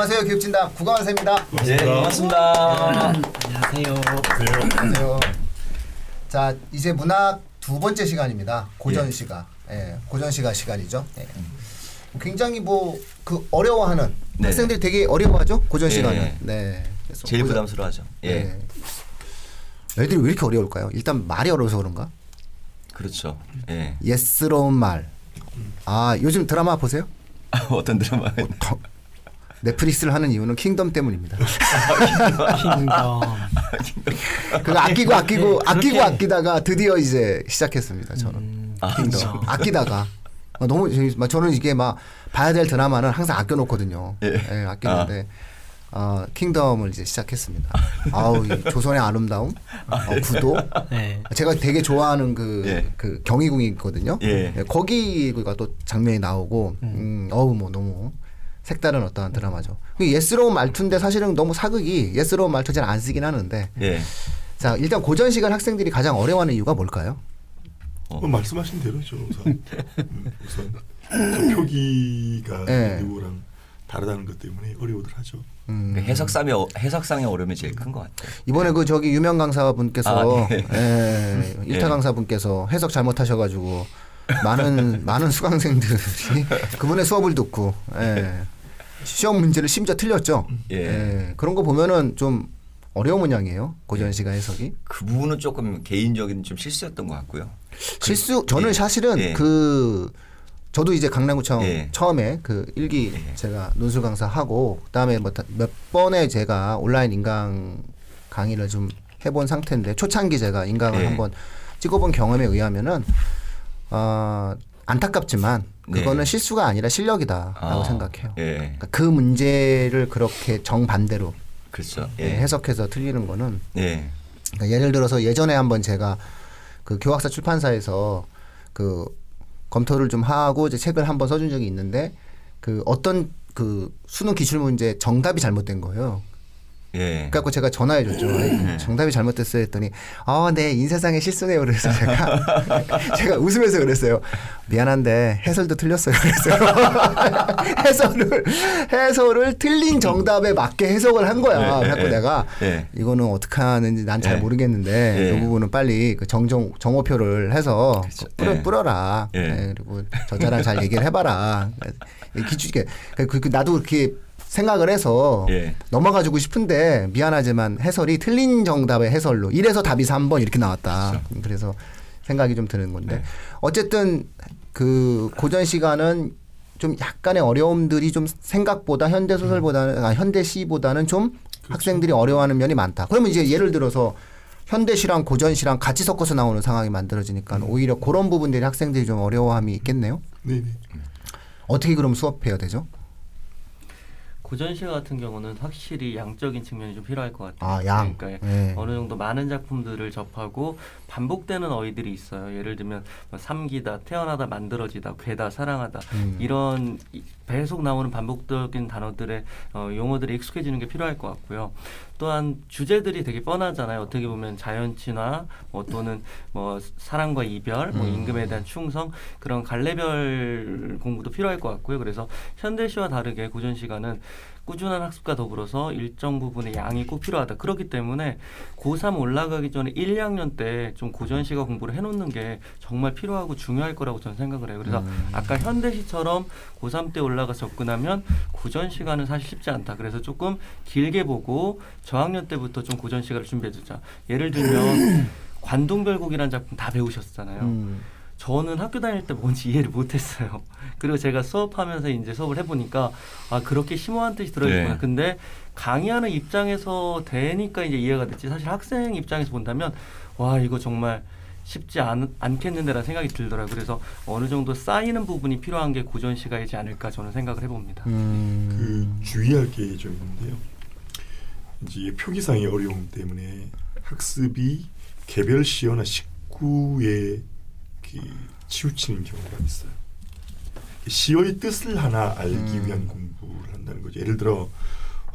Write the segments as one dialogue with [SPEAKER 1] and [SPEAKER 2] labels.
[SPEAKER 1] 안녕하세요. 교육진담 구강원세입니다.
[SPEAKER 2] 네, 반갑습니다.
[SPEAKER 3] 안녕하세요.
[SPEAKER 1] 안녕하세요. 자, 이제 문학 두 번째 시간입니다. 고전 시가. 예, 고전 시가 시간이죠. 예. 굉장히 뭐 그 어려워하는
[SPEAKER 2] 네.
[SPEAKER 1] 학생들이 되게 어려워하죠. 고전
[SPEAKER 2] 예.
[SPEAKER 1] 시간은. 네. 그래서
[SPEAKER 2] 제일
[SPEAKER 1] 고전-
[SPEAKER 2] 부담스러워하죠. 예,
[SPEAKER 1] 네. 애들이 왜 이렇게 어려울까요? 일단 말이 어려워서 그런가?
[SPEAKER 2] 그렇죠. 예.
[SPEAKER 1] 예스러운 말. 아, 요즘 드라마 보세요?
[SPEAKER 2] 어떤 드라마?
[SPEAKER 1] 더- 넷플릭스를 하는 이유는 킹덤 때문입니다.
[SPEAKER 3] 킹덤.
[SPEAKER 1] 그거 아끼고 아끼고
[SPEAKER 3] 네,
[SPEAKER 1] 아끼고 아끼다가 드디어 이제 시작했습니다. 저는
[SPEAKER 3] 음,
[SPEAKER 2] 아,
[SPEAKER 1] 킹덤. 아끼다가 아, 너무 재밌. 막 저는 이게 막 봐야 될 드라마는 항상 아껴놓거든요.
[SPEAKER 2] 예.
[SPEAKER 1] 예, 아끼는데 어, 킹덤을 이제 시작했습니다. 아우 이 조선의 아름다움, 어, 구도.
[SPEAKER 3] 네.
[SPEAKER 1] 제가 되게 좋아하는 그,
[SPEAKER 2] 예.
[SPEAKER 1] 그 경희궁이 있거든요.
[SPEAKER 2] 예.
[SPEAKER 1] 거기가 또 장면이 나오고, 음, 어우 뭐 너무 색다른 어떠한 드라마죠. 그 예스러운 말투인데 사실은 너무 사극이 예스러운 말투 잘 안 쓰긴 하는데.
[SPEAKER 2] 예.
[SPEAKER 1] 자 일단 고전 시간 학생들이 가장 어려워하는 이유가 뭘까요?
[SPEAKER 2] 어.
[SPEAKER 4] 뭐 말씀하신 대로죠. 우선 음, 우선 그 표기가
[SPEAKER 1] 네.
[SPEAKER 4] 누구랑 다르다는 것 때문에 어려워들 하죠.
[SPEAKER 1] 음.
[SPEAKER 2] 그 해석상의 어- 해석상의 어려움이 제일 큰 것 같아요.
[SPEAKER 1] 이번에 그 저기 유명 강사분께서
[SPEAKER 2] 아, 네.
[SPEAKER 1] 예, 일타
[SPEAKER 2] 예.
[SPEAKER 1] 강사분께서 해석 잘못하셔가지고 많은 많은 수강생들이 그분의 수업을 듣고 예, 시험 문제를 심지어 틀렸죠.
[SPEAKER 2] 예.
[SPEAKER 1] 예, 그런 거 보면은 좀 어려운 문양이에요 고전 시간 해석이.
[SPEAKER 2] 그 부분은 조금 개인적인 좀 실수였던 것 같고요.
[SPEAKER 1] 실수 저는
[SPEAKER 2] 예.
[SPEAKER 1] 사실은
[SPEAKER 2] 예.
[SPEAKER 1] 그 저도 이제 강남구청
[SPEAKER 2] 예.
[SPEAKER 1] 처음에 그 일기
[SPEAKER 2] 예.
[SPEAKER 1] 제가 논술 강사 하고 그다음에 뭐몇 번에 제가 온라인 인강 강의를 좀 해본 상태인데 초창기 제가 인강을
[SPEAKER 2] 예.
[SPEAKER 1] 한번 찍어본 경험에 의하면은 어, 안타깝지만 그거는
[SPEAKER 2] 네.
[SPEAKER 1] 실수가 아니라 실력이다라고
[SPEAKER 2] 아,
[SPEAKER 1] 생각해요.
[SPEAKER 2] 예.
[SPEAKER 1] 그러니까 그 문제를 그렇게 정반대로
[SPEAKER 2] 그렇죠.
[SPEAKER 1] 예,
[SPEAKER 2] 예.
[SPEAKER 1] 해석해서 틀리는 거는
[SPEAKER 2] 예.
[SPEAKER 1] 그러니까 예를 들어서 예전에 한번 제가 그 교학사 출판사에서 그 검토를 좀 하고 이제 책을 한번 써준 적이 있는데 그 어떤 그 수능 기출 문제 정답이 잘못된 거예요.
[SPEAKER 2] 예.
[SPEAKER 1] 그래갖고 제가 전화해 줬죠. 에이, 정답이 잘못됐어요 했더니 아, 네, 인쇄상에 실수네요. 그래서 제가 제가 웃으면서 그랬어요. 미안한데 해설도 틀렸어요. 그랬어요. 해설을 해설을 틀린 정답에 맞게 해석을 한 거야.
[SPEAKER 2] 예,
[SPEAKER 1] 그래갖고
[SPEAKER 2] 예,
[SPEAKER 1] 내가
[SPEAKER 2] 예.
[SPEAKER 1] 이거는 어떻게 하는지 난잘
[SPEAKER 2] 예.
[SPEAKER 1] 모르겠는데
[SPEAKER 2] 예.
[SPEAKER 1] 이 부분은 빨리 그 정정 정오표를 해서
[SPEAKER 2] 그쵸.
[SPEAKER 1] 뿌려
[SPEAKER 2] 예.
[SPEAKER 1] 뿌려라.
[SPEAKER 2] 예.
[SPEAKER 1] 예, 그리고 저자랑 잘 얘기를 해봐라. 기준게 그, 그, 나도 그렇게 생각을 해서
[SPEAKER 2] 예.
[SPEAKER 1] 넘어가지고 싶은데 미안하지만 해설이 틀린 정답의 해설로 이래서 답이 3번 이렇게 나왔다. 그래서 생각이 좀 드는 건데
[SPEAKER 2] 네.
[SPEAKER 1] 어쨌든 그 고전 시간은 좀 약간의 어려움들이 좀 생각보다 현대 소설보다는 아, 현대 시보다는 좀 학생들이 어려워하는 면이 많다. 그러면 이제 예를 들어서 현대 시랑 고전 시랑 같이 섞어서 나오는 상황이 만들어지니까 오히려 그런 부분들이 학생들이 좀 어려워함이 있겠네요.
[SPEAKER 4] 네네.
[SPEAKER 1] 어떻게 그럼 수업해야 되죠?
[SPEAKER 3] 고전시 같은 경우는 확실히 양적인 측면이 좀 필요할 것 같아요.
[SPEAKER 1] 아, 양.
[SPEAKER 3] 그러니까
[SPEAKER 1] 네.
[SPEAKER 3] 어느 정도 많은 작품들을 접하고 반복되는 어휘들이 있어요. 예를 들면 뭐 삼기다, 태어나다, 만들어지다, 괴다, 사랑하다
[SPEAKER 1] 음.
[SPEAKER 3] 이런 이- 계속 나오는 반복적인 단어들의 어, 용어들이 익숙해지는 게 필요할 것 같고요. 또한 주제들이 되게 뻔하잖아요. 어떻게 보면 자연 친화, 뭐 또는 뭐 사랑과 이별, 뭐
[SPEAKER 1] 음.
[SPEAKER 3] 임금에 대한 충성 그런 갈래별 공부도 필요할 것 같고요. 그래서 현대 시와 다르게 고전 시간은 꾸준한 학습과 더불어서 일정 부분의 양이 꼭 필요하다. 그렇기 때문에 고3 올라가기 전에 1, 2학년 때 좀 고전시가 공부를 해놓는 게 정말 필요하고 중요할 거라고 저는 생각을 해요. 그래서
[SPEAKER 1] 음.
[SPEAKER 3] 아까 현대시처럼 고3 때 올라가 접근하면 고전 시간은 사실 쉽지 않다. 그래서 조금 길게 보고 저학년 때부터 좀 고전 시간을 준비해두자. 예를 들면 관동별곡이라는 작품 다 배우셨잖아요.
[SPEAKER 1] 음.
[SPEAKER 3] 저는 학교 다닐 때 뭔지 이해를 못했어요. 그리고 제가 수업하면서 이제 수업을 해보니까 아 그렇게 심오한 뜻이 들어있구나.
[SPEAKER 2] 네.
[SPEAKER 3] 근데 강의하는 입장에서 되니까 이제 이해가 됐지. 사실 학생 입장에서 본다면 와 이거 정말 쉽지 않, 않겠는데라는 생각이 들더라고요. 그래서 어느 정도 쌓이는 부분이 필요한 게 고전 시가이지 않을까 저는 생각을 해봅니다.
[SPEAKER 1] 음.
[SPEAKER 4] 그 주의할 게 좀 있는데요. 이제 표기상의 어려움 때문에 학습이 개별 시어나 식구 에그 치우치는 경우가 있어요. 시어의 뜻을 하나 알기
[SPEAKER 1] 음.
[SPEAKER 4] 위한 공부를 한다는 거죠. 예를 들어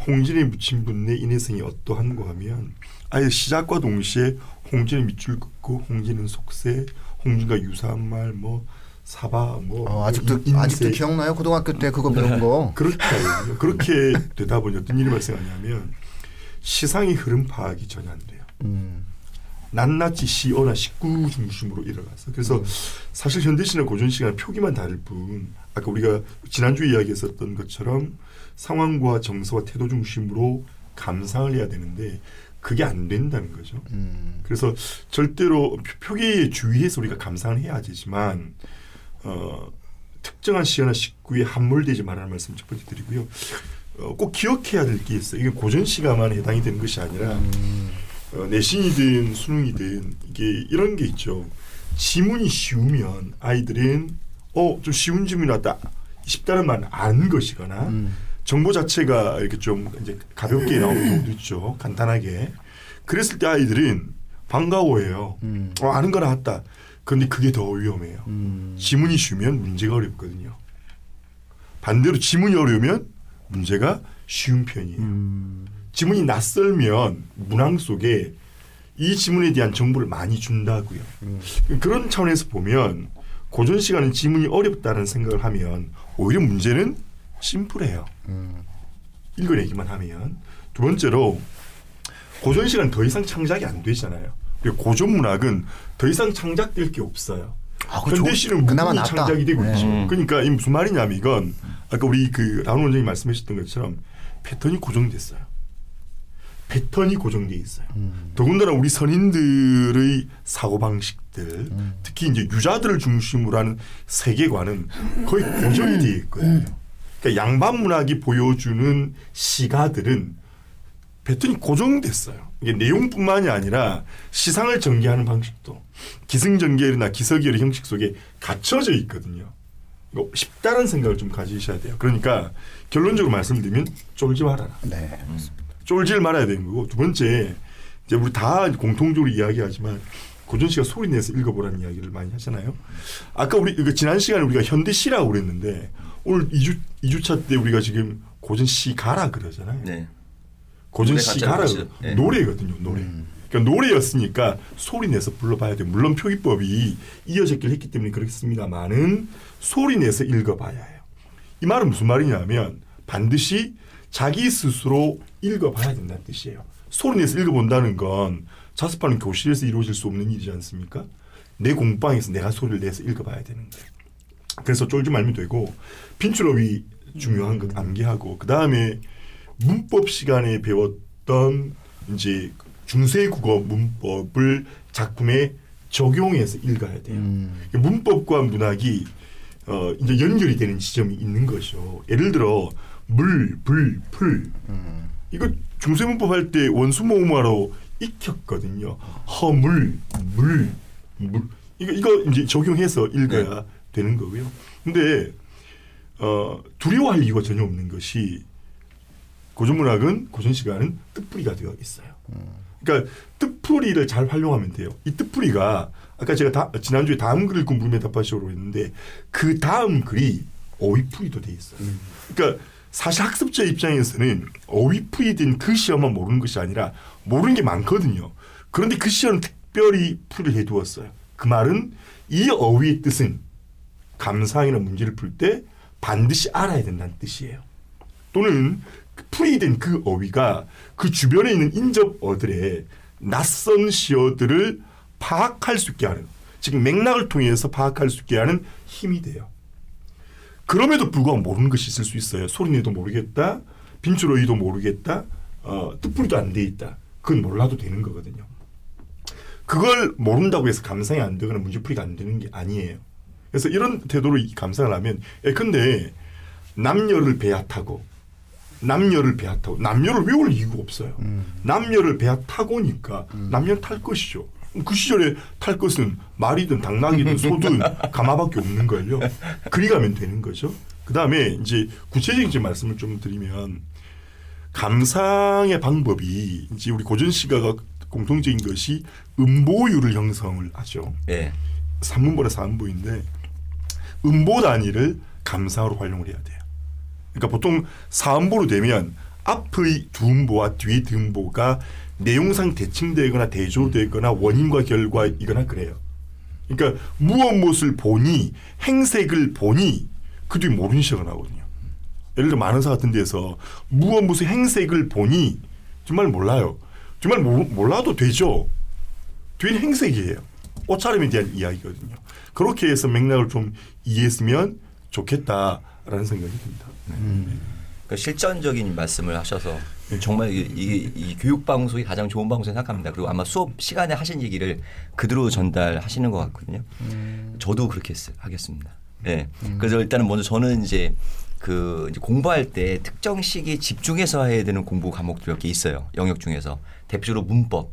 [SPEAKER 4] 홍진의 묻힌 분의 인해성이 어떠한고 하면 아예 시작과 동시에 홍진의 밑줄 긋고 홍진은 속세, 홍진과 유사한 말, 뭐 사바 뭐
[SPEAKER 1] 어, 아직도
[SPEAKER 4] 인-
[SPEAKER 1] 아직도 기억나요? 고등학교 때 그거 배운 거.
[SPEAKER 4] 그렇게 되거든요. 그렇게 되다 보니 어떤 일이 발생하냐면 시상의 흐름 파악이 전혀 안 돼요.
[SPEAKER 1] 음.
[SPEAKER 4] 낱낱이 시어나 식구 중심으로 일어나서 그래서 사실 현대시나 고전시가 표기만 다를 뿐 아까 우리가 지난주 이야기했었던 것처럼 상황과 정서와 태도 중심으로 감상을 해야 되는데 그게 안 된다는 거죠.
[SPEAKER 1] 음.
[SPEAKER 4] 그래서 절대로 표- 표기에 주의해서 우리가 감상을 해야 되지만 어, 특정한 시어나 식구에 함몰되지 말라는 말씀 첫 번째 드리고요. 어, 꼭 기억해야 될 게 있어요. 이게 고전 시가만 해당이 되는 것이 아니라 어, 내신이든 수능이든 이게 이런 게 있죠. 지문이 쉬우면 아이들은 어 좀 쉬운 지문이 왔다 쉽다는 말은 아는 것이거나
[SPEAKER 1] 음.
[SPEAKER 4] 정보 자체가 이렇게 좀 이제 가볍게 나오는 경우도 있죠. 간단하게. 그랬을 때 아이들은 반가워해요.
[SPEAKER 1] 음.
[SPEAKER 4] 어, 아는 거 나왔다. 그런데 그게 더 위험해요.
[SPEAKER 1] 음.
[SPEAKER 4] 지문이 쉬우면 문제가 어렵거든요. 반대로 지문이 어려우면 문제가 쉬운 편이에요.
[SPEAKER 1] 음.
[SPEAKER 4] 지문이 낯설면 문항 속에 이 지문에 대한 정보를 많이 준다고요.
[SPEAKER 1] 음.
[SPEAKER 4] 그런 차원에서 보면 고전 시간은 지문이 어렵다는 생각을 하면 오히려 문제는 심플해요.
[SPEAKER 1] 음.
[SPEAKER 4] 읽어내기만 하면 두 번째로 고전 시간 더 이상 창작이 안 되잖아요. 고전 문학은 더 이상 창작될 게 없어요.
[SPEAKER 1] 아, 그거
[SPEAKER 4] 현대
[SPEAKER 1] 좋-
[SPEAKER 4] 시는
[SPEAKER 1] 그나마.
[SPEAKER 4] 창작이 되고
[SPEAKER 1] 네.
[SPEAKER 4] 있죠.
[SPEAKER 2] 음.
[SPEAKER 4] 그러니까 이 무슨 말이냐면 이건 아까 우리 그 라운 원장님 말씀하셨던 것처럼 패턴이 고정됐어요. 패턴이 고정돼 있어요.
[SPEAKER 1] 음.
[SPEAKER 4] 더군다나 우리 선인들의 사고 방식들,
[SPEAKER 1] 음.
[SPEAKER 4] 특히 이제 유자들을 중심으로 하는 세계관은 거의 고정이 되어 있거든요. 그러니까 양반 문학이 보여주는 시가들은 패턴이 고정됐어요. 이게 내용뿐만이 아니라 시상을 전개하는 방식도 기승전결이나 기서결의 형식 속에 갖춰져 있거든요. 이거 쉽다는 생각을 좀 가지셔야 돼요. 그러니까 결론적으로 말씀드리면 쫄지 말아라.
[SPEAKER 1] 네.
[SPEAKER 4] 쫄질 말아야 되는 거고 두 번째 이제 우리 다 공통적으로 이야기하지만 고전 씨가 소리 내서 읽어보라는 이야기를 많이 하잖아요. 아까 우리 그 지난 시간에 우리가 현대 시라고 그랬는데 오늘 2주 2주차 때 우리가 지금 고전 시 가라 그러잖아요.
[SPEAKER 2] 네.
[SPEAKER 4] 고전 시 가라
[SPEAKER 2] 그러죠. 네.
[SPEAKER 4] 노래거든요. 노래.
[SPEAKER 1] 음.
[SPEAKER 4] 그러니까 노래였으니까 소리 내서 불러봐야 돼요. 물론 표기법이 이어졌길 했기 때문에 그렇습니다만은 소리 내서 읽어봐야 해요. 이 말은 무슨 말이냐면 반드시 자기 스스로 읽어봐야 된다는 뜻이에요. 소리 내서 읽어본다는 건 자습하는 교실에서 이루어질 수 없는 일이지 않습니까? 내 공방에서 내가 소리를 내서 읽어봐야 되는 거예요. 그래서 쫄지 말면 되고 빈출업이 중요한 것 암기하고 그 다음에 문법 시간에 배웠던 이제 중세 국어 문법을 작품에 적용해서 읽어야 돼요.
[SPEAKER 1] 음.
[SPEAKER 4] 문법과 문학이 어 이제 연결이 되는 지점이 있는 거죠. 예를 들어 물, 불, 풀
[SPEAKER 1] 음.
[SPEAKER 4] 이거 중세 문법 할 때 원수 모음화로 익혔거든요. 허물, 물, 물 이거 이거 이제 적용해서 읽어야 되는 거고요. 근데 어 두려워할 이유가 전혀 없는 것이 고전 문학은 고전 시간은 뜻풀이가 되어 있어요. 그러니까 뜻풀이를 잘 활용하면 돼요. 이 뜻풀이가 아까 제가 다, 지난주에 다음 글 읽고 물음에 답하시오로 했는데 그 다음 글이 어휘풀이도 돼 있어요. 그러니까 사실 학습자 입장에서는 어휘풀이 된 그 시험만 모르는 것이 아니라 모르는 게 많거든요. 그런데 그 시험은 특별히 풀이를 해두었어요. 그 말은 이 어휘의 뜻은 감상이나 문제를 풀 때 반드시 알아야 된다는 뜻이에요. 또는 풀이 된 그 어휘가 그 주변에 있는 인접어들의 낯선 시어들을 파악할 수 있게 하는 지금 맥락을 통해서 파악할 수 있게 하는 힘이 돼요. 그럼에도 불구하고 모르는 것이 있을 수 있어요. 소리내도 모르겠다. 빈출어휘도 모르겠다. 어, 뜻풀이도 안 돼 있다. 그건 몰라도 되는 거거든요. 그걸 모른다고 해서 감상이 안 되거나 문제풀이가 안 되는 게 아니에요. 그래서 이런 태도로 이 감상을 하면 예, 근데 남녀를 배아타고 남녀를 배아타고 남녀를 외울 이유가 없어요. 남녀를 배아타고니까 남녀는 탈 것이죠. 그 시절에 탈 것은 말이든 당나귀든 소든 가마밖에 없는 걸요. 그리 가면 되는 거죠. 그 다음에 이제 구체적인 말씀을 좀 드리면 감상의 방법이 이제 우리 고전 시가가 공통적인 것이 음보율을 형성을 하죠.
[SPEAKER 2] 예.
[SPEAKER 4] 산문보나 사문보인데 음보 단위를 감상으로 활용을 해야 돼요. 그러니까 보통 사음보로 되면 앞의 두 음보와 뒤의 두 음보가 내용상 대칭되거나 대조되거나 원인과 결과이거나 그래요. 그러니까 무엇 무엇을 보니 행색을 보니 그 뒤에 모르는 시작을 하거든요. 예를 들어 만원사 같은 데서 무엇 무슨 행색을 보니 정말 몰라요. 정말 모, 몰라도 되죠. 뒤에 행색이에요. 옷차림에 대한 이야기거든요. 그렇게 해서 맥락을 좀 이해했으면 좋겠다라는 생각이 듭니다.
[SPEAKER 2] 그 실전적인 말씀을 하셔서 정말 이, 이, 이 교육 방송이 가장 좋은 방송이 생각합니다. 그리고 아마 수업 시간에 하신 얘기를 그대로 전달하시는 것 같거든요. 저도 그렇게 했, 하겠습니다. 네. 그래서 일단은 먼저 저는 이제 그 이제 공부할 때 특정 시기에 집중해서 해야 되는 공부 과목들 몇 개 있어요. 영역 중에서 대표적으로 문법.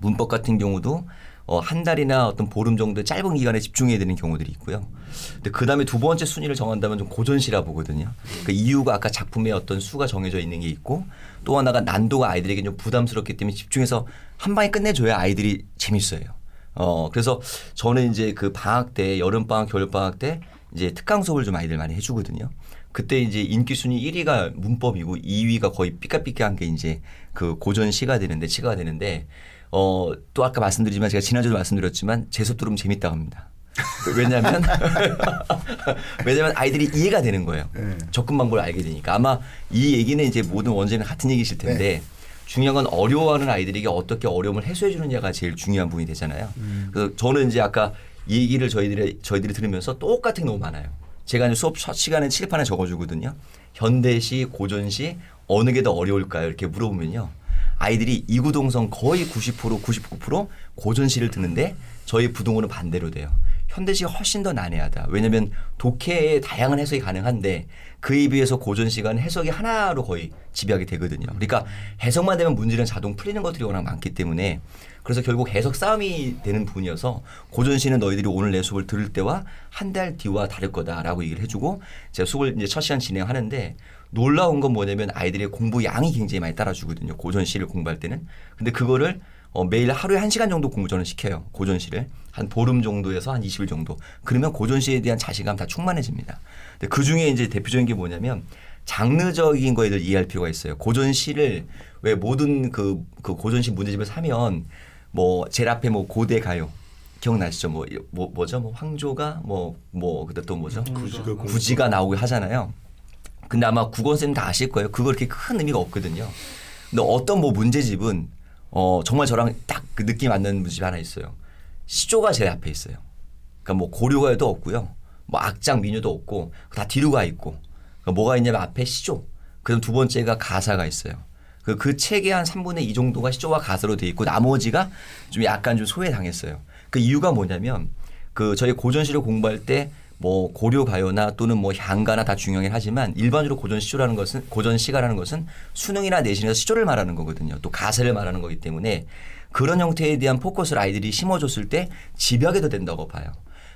[SPEAKER 2] 문법 같은 경우도 어, 한 달이나 어떤 보름 정도 의 짧은 기간에 집중해야 되는 경우들이 있고요. 근데 그 다음에 두 번째 순위를 정한다면 좀 고전시라 보거든요. 그 이유가 아까 작품에 어떤 수가 정해져 있는 게 있고 또 하나가 난도가 아이들에게 좀 부담스럽기 때문에 집중해서 한 방에 끝내줘야 아이들이 재밌어요. 어, 그래서 저는 이제 그 방학 때, 여름방학, 겨울방학 때 이제 특강 수업을 좀 아이들 많이 해주거든요. 그때 이제 인기 순위 1위가 문법이고 2위가 거의 삐까삐까한 게 이제 그 고전 시가 되는데 시가 되는데 어 또 아까 말씀드리지만 제가 지난주에도 말씀드렸지만 제 수업 들으면 재밌다고 합니다. 왜냐하면 왜냐하면 아이들이 이해가 되는 거예요.
[SPEAKER 1] 네.
[SPEAKER 2] 접근 방법을 알게 되니까 아마 이 얘기는 이제 모든 원제는 같은 얘기실 텐데 중요한 건 어려워하는 아이들에게 어떻게 어려움을 해소해 주느냐가 제일 중요한 부분이 되잖아요. 그래서 저는 이제 아까 이 얘기를 저희들이 저희들이 들으면서 똑같은 게 너무 많아요. 제가 이제 수업 첫 시간에 칠판에 적어주거든요. 현대시, 고전시 어느 게 더 어려울까요? 이렇게 물어보면요. 아이들이 이구동성 거의 90% 99% 고전시를 듣는데 저희 부동호는 반대로 돼요. 현대시가 훨씬 더 난해하다. 왜냐하면 독해의 다양한 해석이 가능한데 그에 비해서 고전시가는 해석이 하나로 거의 지배하게 되거든요. 그러니까 해석만 되면 문제는 자동 풀리는 것들이 워낙 많기 때문에 그래서 결국 해석 싸움이 되는 부분이어서 고전 시는 너희들이 오늘 내 수업을 들을 때와 한 달 뒤와 다를 거다라고 얘기를 해주고 제가 수업을 이제 첫 시간 진행하는데 놀라운 건 뭐냐면 아이들의 공부 양이 굉장히 많이 따라주거든요. 고전 시를 공부할 때는. 근데 그거를 어, 매일 하루에 한 시간 정도 공부 저는 시켜요. 고전 시를. 한 보름 정도에서 한 20일 정도. 그러면 고전 시에 대한 자신감 다 충만해집니다. 근데 그 중에 이제 대표적인 게 뭐냐면 장르적인 거에 대해 이해할 필요가 있어요. 고전 시를 왜 모든 그, 그 고전 시 문제집을 사면 뭐 제일 앞에 뭐 고대 가요. 기억나시죠? 뭐, 뭐 뭐죠? 뭐 황조가 뭐뭐 그때 또 뭐죠?
[SPEAKER 4] 구지가 공부.
[SPEAKER 2] 구지가 나오고 하잖아요. 근데 아마 국어선생님 다 아실 거예요. 그거 그렇게 큰 의미가 없거든요. 근데 어떤 뭐 문제집은 어 정말 저랑 딱 그 느낌 맞는 문제집 하나 있어요. 시조가 제일 앞에 있어요. 그러니까 뭐 고려가에도 없고요. 뭐 악장 민요도 없고 다 뒤로 가 있고 그러니까 뭐가 있냐면 앞에 시조. 그다음 두 번째가 가사가 있어요. 그, 그 책의 한 3분의 2 정도가 시조와 가사로 돼 있고 나머지가 좀 약간 좀 소외당했어요. 그 이유가 뭐냐면 그 저희 고전시를 공부할 때 뭐 고려 가요나 또는 뭐 향가나 다 중요하긴 하지만 일반적으로 고전 시조라는 것은 고전 시가라는 것은 수능이나 내신에서 시조를 말하는 거거든요. 또 가사를 말하는 거기 때문에 그런 형태에 대한 포커스를 아이들이 심어줬을 때 집약이 더 된다고 봐요.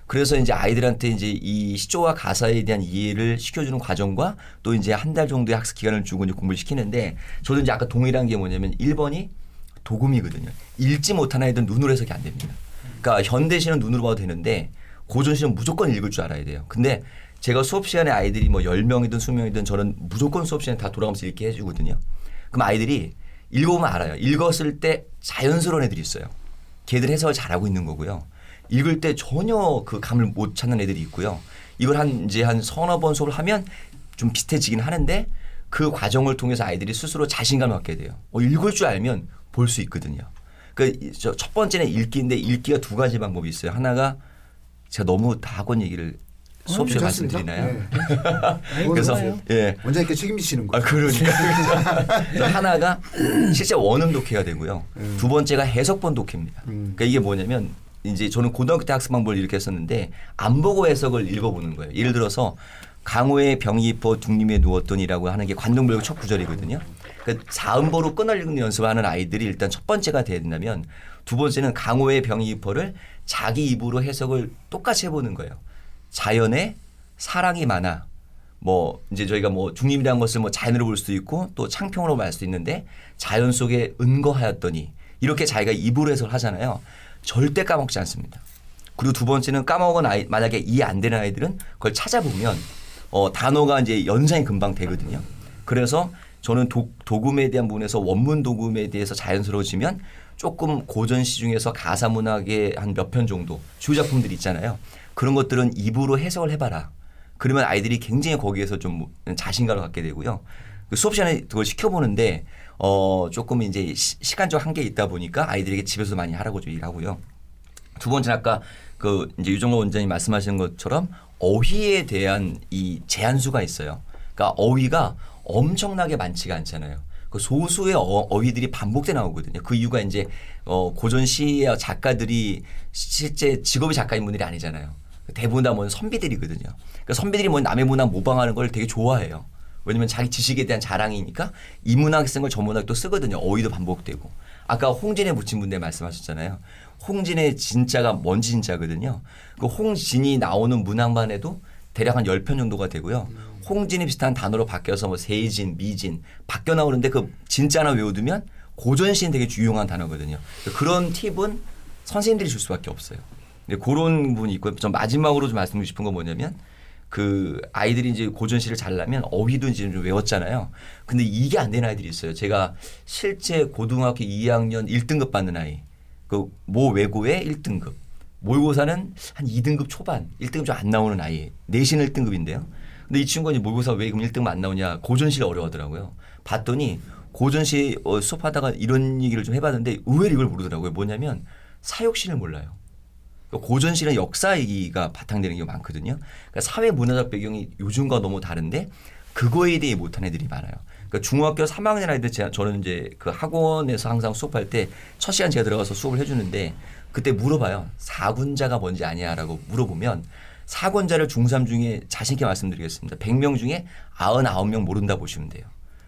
[SPEAKER 2] 그래서 이제 아이들한테 이제 이 시조와 가사에 대한 이해를 시켜주는 과정과 또 이제 한 달 정도의 학습 기간을 주고 이제 공부를 시키는데 저도 이제 아까 동일한 게 뭐냐면 1번이 도금이거든요. 읽지 못하는 아이들은 눈으로 해석이 안 됩니다. 그러니까 현대시는 눈으로 봐도 되는데 고전 시는 무조건 읽을 줄 알아야 돼요. 근데 제가 수업 시간에 아이들이 뭐 10명이든 20명이든 저는 무조건 수업 시간에 다 돌아가면서 읽게 해주거든요. 그럼 아이들이 읽어보면 알아요. 읽었을 때 자연스러운 애들이 있어요. 걔들 해석을 잘하고 있는 거고요. 읽을 때 전혀 그 감을 못 찾는 애들이 있고요. 이걸 한 이제 한 서너 번 수업을 하면 좀 비슷해지긴 하는데 그 과정을 통해서 아이들이 스스로 자신감을 갖게 돼요. 어, 읽을 줄 알면 볼 수 있거든요. 그첫 번째는 읽기인데 읽기가 두 가지 방법이 있어요. 하나가 제가 너무 다 학원 얘기를 수업 시간에
[SPEAKER 1] 괜찮습니다.
[SPEAKER 2] 말씀드리나요?
[SPEAKER 1] 네.
[SPEAKER 2] 그래서. 예.
[SPEAKER 1] 원장님께 책임지시는
[SPEAKER 2] 아,
[SPEAKER 1] 거예요.
[SPEAKER 2] 그러니까. 그래서 하나가 실제 원음 독해가 되고요.
[SPEAKER 1] 음.
[SPEAKER 2] 두 번째가 해석본 독해입니다.
[SPEAKER 1] 음.
[SPEAKER 2] 그러니까 이게 뭐냐면 이제 저는 고등학교 때 학습 방법을 이렇게 했었는데 안 보고 해석을 읽어보는 거예요. 예를 들어서 강호의 병이 입어 둥림에 누웠더니라고 하는 게 관동별곡 첫 구절이거든요. 그러니까 사음보로 끊어 읽는 연습을 하는 아이들이 일단 첫 번째가 된다면 두 번째는 강호의 병이 입어를 자기 입으로 해석을 똑같이 해보는 거예요. 자연에 사랑이 많아. 뭐 이제 저희가 뭐 중립이라는 것을 뭐 자연으로 볼 수도 있고 또 창평으로 말 수도 있는데 자연 속에 은거하였더니 이렇게 자기가 입으로 해석을 하잖아요. 절대 까먹지 않습니다. 그리고 두 번째는 까먹은 아이 만약에 이해 안 되는 아이들은 그걸 찾아보면 어 단어가 이제 연상이 금방 되거든요. 그래서 저는 도, 도금에 대한 부분에서 원문 도금에 대해서 자연스러워지면 조금 고전 시 중에서 가사 문학의 한 몇 편 정도 주요 작품들 있잖아요. 그런 것들은 입으로 해석을 해봐라. 그러면 아이들이 굉장히 거기에서 좀 자신감을 갖게 되고요. 그 수업 시간에 그걸 시켜보는데 어 조금 이제 시, 시간적 한계 있다 보니까 아이들에게 집에서 많이 하라고 좀 일하고요. 두 번째는 아까 그 이제 유정호 원장님 말씀하시는 것처럼 어휘에 대한 이 제한수가 있어요. 그러니까 어휘가 엄청나게 많지가 않잖아요. 그 소수의 어, 휘들이 반복돼 나오거든요. 그 이유가 이제 어 고전 시의 작가들이 실제 직업이 작가인 분들이 아니잖아요. 대부분 다 뭐 선비들이거든요. 그러니까 선비들이 뭐 남의 문학 모방하는 걸 되게 좋아해요. 왜냐면 자기 지식에 대한 자랑이니까 이 문학 쓴 걸 저 문학도 쓰거든요. 어휘도 반복되고. 아까 홍진에 붙인 분들 말씀하셨잖아요. 홍진의 진짜가 뭔 진짜거든요. 그 홍진이 나오는 문학만 해도 대략 한 열 편 정도가 되고요. 홍진이 비슷한 단어로 바뀌어서 뭐 세진, 미진 바뀌어 나오는데 그 진짜 하나 외워두면 고전시는 되게 유용한 단어거든요. 그런 팁은 선생님들이 줄 수밖에 없어요. 근데 그런 부분이 있고 좀 마지막으로 좀 말씀드리고 싶은 건 뭐냐면 그 아이들이 이제 고전시를 잘라면 어휘도 이제 좀 외웠잖아요. 근데 이게 안 되는 아이들이 있어요. 제가 실제 고등학교 2학년 1등급 받는 아이 그 모 외고의 1등급 모의고사는 한 2등급 초반 1등급 좀 안 나오는 아이 내신 1등급인데요. 근데 이 친구가 이제 모의고사 왜 그럼 1등만 안 나오냐 고전시를 어려워하더라고요. 봤더니 고전 시 어, 수업하다가 이런 얘기를 좀 해봤는데 의외로 이걸 모르더라고요. 뭐냐면 사육신을 몰라요. 그러니까 고전 시는 역사 얘기가 바탕되는 게 많거든요. 그러니까 사회 문화적 배경이 요즘과 너무 다른데 그거에 대해 못한 애들이 많아요. 그러니까 중학교 3학년 아이들 제가 저는 이제 그 학원에서 항상 수업할 때 첫 시간 제가 들어가서 수업을 해주는데 그때 물어봐요. 사군자가 뭔지 아냐라고 물어보면 사권자를 중3 중에 자신 있게 말씀드리겠습니다. 100명 중에 99명 모른다 보시면 돼요.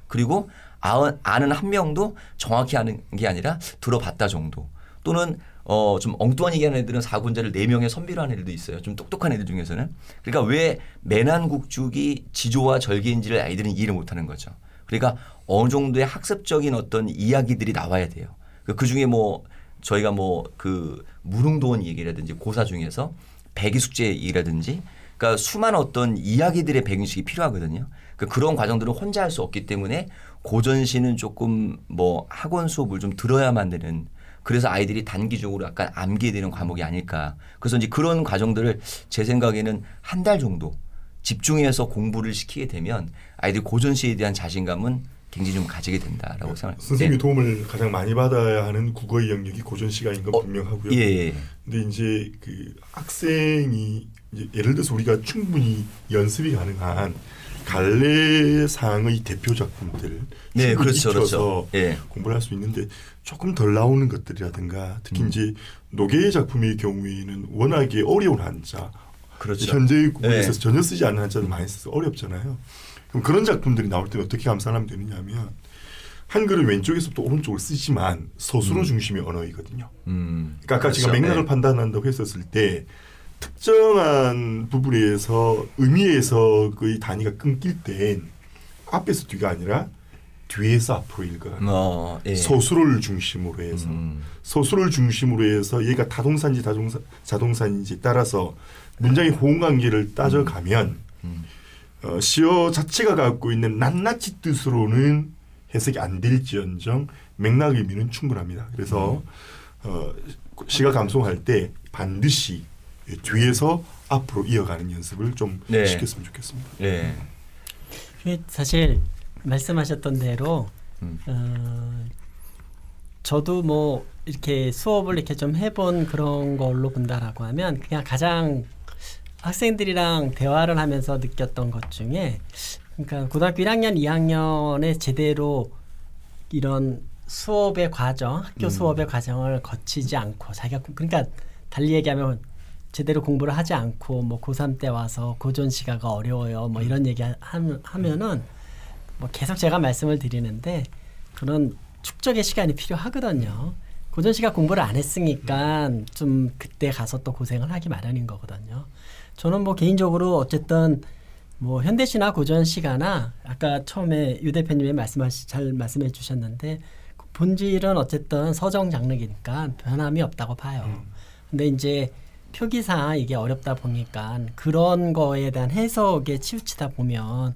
[SPEAKER 2] 그리고 아는 한 명도 정확히 아는 게 아니라 들어봤다 정도. 또는 어 좀 엉뚱한 얘기하는 애들은 사군자를 4명의 선비로 하는 애들도 있어요. 좀 똑똑한 애들 중에서는. 그러니까 왜 매난국죽이 지조와 절개인지를 아이들은 이해를 못하는 거죠. 그러니까 어느 정도의 학습적인 어떤 이야기들이 나와야 돼요. 그 중에 뭐 저희가 뭐 그 무릉도원 얘기라든지 고사 중에서 배기숙제이라든지 그러니까 수많은 어떤 이야기들의 배경식이 필요하거든요. 그러니까 그런 과정들은 혼자 할 수 없기 때문에 고전 시는 조금 뭐 학원 수업을 좀 들어야만 되는 그래서 아이들이 단기적으로 약간 암기해 되는 과목이 아닐까. 그래서 이제 그런 과정들을 제 생각에는 한 달 정도 집중해서 공부를 시키게 되면 아이들 고전 시에 대한 자신감은 굉장히 좀 가지게 된다라고 생각합니다.
[SPEAKER 4] 선생님이 네. 도움을 가장 많이 받아야 하는 국어의 영역이 고전 시가인 건 어, 분명하고요.
[SPEAKER 2] 예, 예.
[SPEAKER 4] 근데 이제 그 학생이 이제 예를 들어서 우리가 충분히 연습이 가능한 갈래상의 대표 작품들
[SPEAKER 2] 네, 그렇죠, 그렇죠. 예.
[SPEAKER 4] 공부를 할 수 있는데 조금 덜 나오는 것들이라든가 특히 음. 이제 노계의 작품의 경우에는 워낙에 어려운 한자
[SPEAKER 2] 그렇죠.
[SPEAKER 4] 현재 국어에서 네. 전혀 쓰지 않는 한자도 많이 써서 어렵잖아요. 그럼 그런 작품들이 나올 때는 어떻게 감상하면 되느냐면 한글을 왼쪽에서부터 오른쪽을 쓰지만 서술어 음. 중심의 언어이거든요. 음. 그러니까 아까 그렇죠. 제가 맥락을 네. 판단한다고 했었을 때 특정한 부분에서 의미에서 그 단위가 끊길 땐 앞에서 뒤가 아니라 뒤에서 앞으로 읽어가는 어, 예. 서술어를 중심으로 해서 음. 서술어를 중심으로 해서 얘가 타동사인지 다동사, 자동사인지 따라서 문장의 호응관계를 따져가면 음. 어, 시어 자체가 갖고 있는 낱낱이 뜻으로는 해석이 안 될지언정 맥락 의미는 충분합니다. 그래서 음. 어, 시가 감송할 때 반드시 뒤에서 앞으로 이어가는 연습을 좀 네. 시켰으면 좋겠습니다.
[SPEAKER 2] 네.
[SPEAKER 5] 사실 말씀하셨던 대로 음. 어, 저도 뭐 이렇게 수업을 이렇게 좀 해본 그런 걸로 본다라고 하면 그냥 가장 학생들이랑 대화를 하면서 느꼈던 것 중에 그러니까 고등학교 1학년, 2학년에 제대로 이런 수업의 과정, 학교 음. 수업의 과정을 거치지 않고 자기가 그러니까 달리 얘기하면 제대로 공부를 하지 않고 뭐 고3 때 와서 고전 시가가 어려워요. 뭐 이런 얘기 하면은 뭐 계속 제가 말씀을 드리는데 그런 축적의 시간이 필요하거든요. 고전 시가 공부를 안 했으니까 좀 그때 가서 또 고생을 하기 마련인 거거든요. 저는 뭐 개인적으로 어쨌든 뭐 현대시나 고전 시가나 아까 처음에 유 대표님이 말씀하시 잘 말씀해 주셨는데 본질은 어쨌든 서정 장르니까 변함이 없다고 봐요. 음. 근데 이제 표기상 이게 어렵다 보니까 그런 거에 대한 해석에 치우치다 보면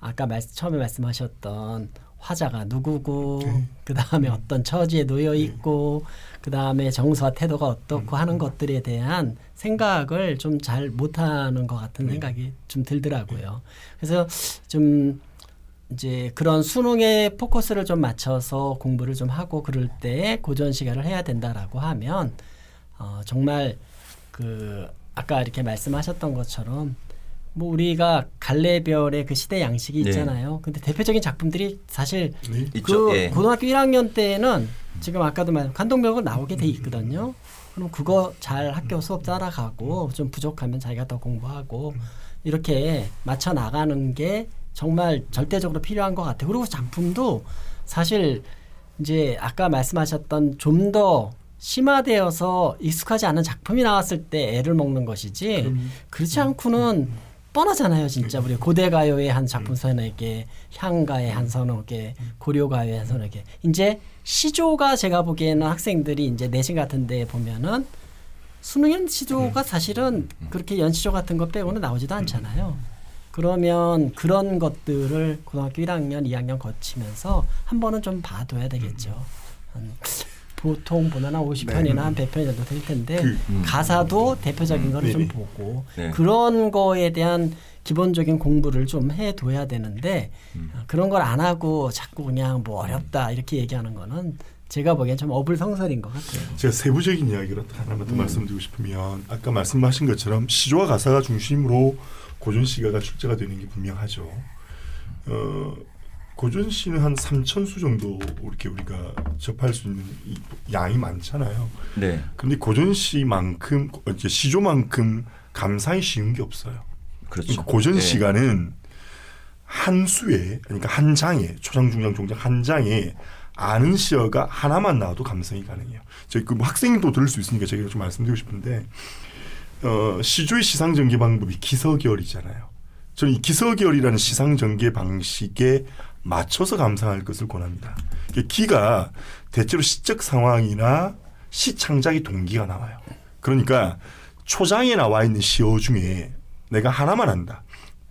[SPEAKER 5] 아까 말, 처음에 말씀하셨던 화자가 누구고
[SPEAKER 4] 네.
[SPEAKER 5] 그 다음에 어떤 처지에 놓여 있고 그 다음에 정서와 태도가 어떻고 하는 것들에 대한 생각을 좀 잘 못하는 것 같은 생각이 좀 들더라고요. 그래서 좀 이제 그런 수능에 포커스를 좀 맞춰서 공부를 좀 하고 그럴 때 고전 시간을 해야 된다라고 하면 어, 정말 그 아까 이렇게 말씀하셨던 것처럼 뭐 우리가 갈래별의 그 시대 양식이
[SPEAKER 2] 네.
[SPEAKER 5] 있잖아요. 근데 대표적인 작품들이 사실
[SPEAKER 4] 네.
[SPEAKER 2] 있죠.
[SPEAKER 5] 그
[SPEAKER 2] 예.
[SPEAKER 5] 고등학교 1학년 때는 지금 아까도 말 간동벽은 나오게 돼 있거든요. 그럼 그거 잘 학교 수업 따라가고 좀 부족하면 자기가 더 공부하고 이렇게 맞춰 나가는 게 정말 절대적으로 필요한 것 같아요. 그리고 작품도 사실 이제 아까 말씀하셨던 좀 더 심화되어서 익숙하지 않은 작품이 나왔을 때 애를 먹는 것이지 그렇지 않고는 뻔하잖아요, 진짜. 우리 고대 가요의 한 작품 서너 개, 향가의 한 서너 개, 고려 가요의 한 서너 개. 이제 시조가 제가 보기에는 학생들이 이제 내신 같은데 보면은 수능엔 시조가 사실은 그렇게 연시조 같은 거 빼고는 나오지도 않잖아요. 그러면 그런 것들을 고등학교 1학년, 2학년 거치면서 한 번은 좀 봐둬야 되겠죠. 한 보통 한 50편이나 한 100편 정도 될 텐데
[SPEAKER 4] 그,
[SPEAKER 5] 가사도 대표적인 거를 좀
[SPEAKER 4] 네네.
[SPEAKER 5] 보고
[SPEAKER 2] 네.
[SPEAKER 5] 그런 거에 대한 기본적인 공부를 좀 해둬야 되는데 어, 그런 걸 안 하고 자꾸 그냥 뭐 어렵다 이렇게 얘기하는 거는 제가 보기엔 좀 어불성설인 것 같아요.
[SPEAKER 4] 제가 세부적인 이야기를 하나만 더 말씀드리고 싶으면 아까 말씀하신 것처럼 시조와 가사가 중심으로 고전 시가가 출제가 되는 게 분명하죠. 어, 고전 시는 한 3천 수 정도 이렇게 우리가 접할 수 있는 이 양이 많잖아요.
[SPEAKER 2] 네.
[SPEAKER 4] 근데 고전 시만큼 이제 시조만큼 감상이 쉬운 게 없어요.
[SPEAKER 2] 그렇죠.
[SPEAKER 4] 그러니까 고전
[SPEAKER 2] 예.
[SPEAKER 4] 시가는 한 수에 그러니까 한 장에 초장 중장 종장 한 장에 아는 시어가 하나만 나와도 감성이 가능해요. 저희 그뭐 학생도 들을 수 있으니까 제가 좀 말씀드리고 싶은데 어, 시조의 시상 전개 방법이 기서결이잖아요. 저는 이 기서결이라는 시상 전개 방식에 맞춰서 감상할 것을 권합니다. 기가 대체로 시적 상황이나 시 창작의 동기가 나와요. 그러니까 초장에 나와 있는 시어 중에 내가 하나만 한다.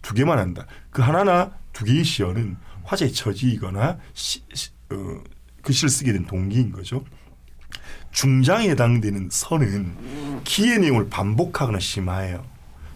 [SPEAKER 4] 두 개만 한다. 그 하나나 두 개의 시어는 화제의 처지이거나 시, 시, 어, 그 시를 쓰게 된 동기인 거죠. 중장에 해당되는 선은 기의 내용을 반복하거나 심화해요.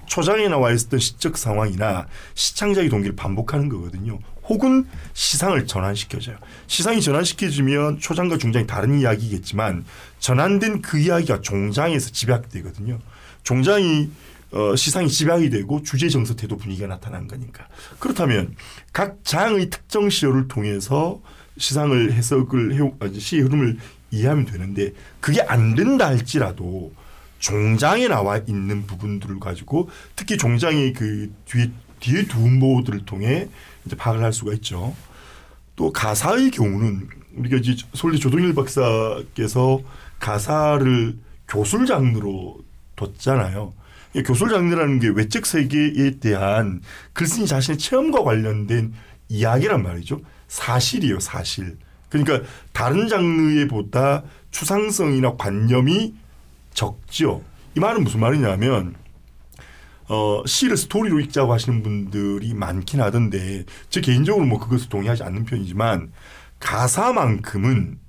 [SPEAKER 4] 초장에 나와 있었던 시적 상황이나 시창작의 동기를 반복하는 거거든요. 혹은 시상을 전환시켜줘요. 시상이 전환시켜주면 초장과 중장이 다른 이야기겠지만 전환된 그 이야기가 종장에서 집약되거든요. 종장이 어, 시상이 집약이 되고 주제 정서 태도 분위기가 나타나는 거니까. 그렇다면 각 장의 특정 시어를 통해서 시상을 해석을 해 아, 시의 흐름을 이해하면 되는데 그게 안 된다 할지라도 종장에 나와 있는 부분들을 가지고 특히 종장의 그 뒤에 뒤에 두 음보들을 통해 이제 파악을 할 수가 있죠. 또 가사의 경우는 우리가 이제 솔리 조동일 박사께서 가사를 교술 장르로 뒀잖아요. 이 교술 장르라는 게 외적 세계에 대한 글쓴이 자신의 체험과 관련된 이야기란 말이죠. 사실이에요, 사실. 그러니까 다른 장르에 보다 추상성이나 관념이 적죠. 이 말은 무슨 말이냐면 어, 시를 스토리로 읽자고 하시는 분들이 많긴 하던데 제 개인적으로 뭐 그것을 동의하지 않는 편이지만 가사만큼은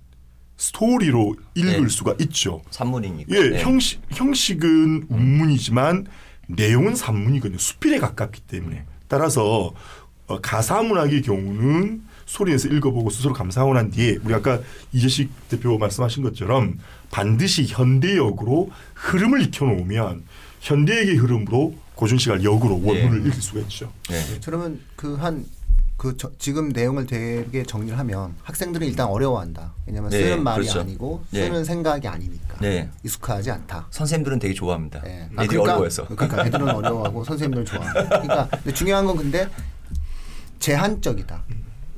[SPEAKER 4] 스토리로 읽을
[SPEAKER 2] 네.
[SPEAKER 4] 수가 있죠.
[SPEAKER 2] 산문이니까.
[SPEAKER 4] 예,
[SPEAKER 2] 네.
[SPEAKER 4] 형식 형식은 운문이지만 내용은 산문이거든요. 수필에 가깝기 때문에 따라서 어, 가사 문학의 경우는 소리에서 읽어보고 스스로 감상하고 난 뒤에 우리 아까 이재식 대표 말씀하신 것처럼 반드시 현대역으로 흐름을 익혀놓으면 현대역의 흐름으로 고전시가 역으로 원문을
[SPEAKER 2] 예.
[SPEAKER 4] 읽을 수가 있죠.
[SPEAKER 2] 네.
[SPEAKER 1] 그러면 그한그 지금 내용을 되게 정리를 하면 학생들은 일단 어려워한다. 왜냐하면
[SPEAKER 2] 네,
[SPEAKER 1] 쓰는 말이
[SPEAKER 2] 그렇죠.
[SPEAKER 1] 아니고
[SPEAKER 2] 네.
[SPEAKER 1] 쓰는 생각이 아니니까
[SPEAKER 2] 네.
[SPEAKER 1] 익숙하지 않다.
[SPEAKER 2] 선생님들은 되게 좋아합니다.
[SPEAKER 1] 예.
[SPEAKER 2] 애들이 어려워해서.
[SPEAKER 1] 그러니까 애들은 어려워하고 선생님들 좋아한다. 그러니까 중요한 건 근데 제한적이다.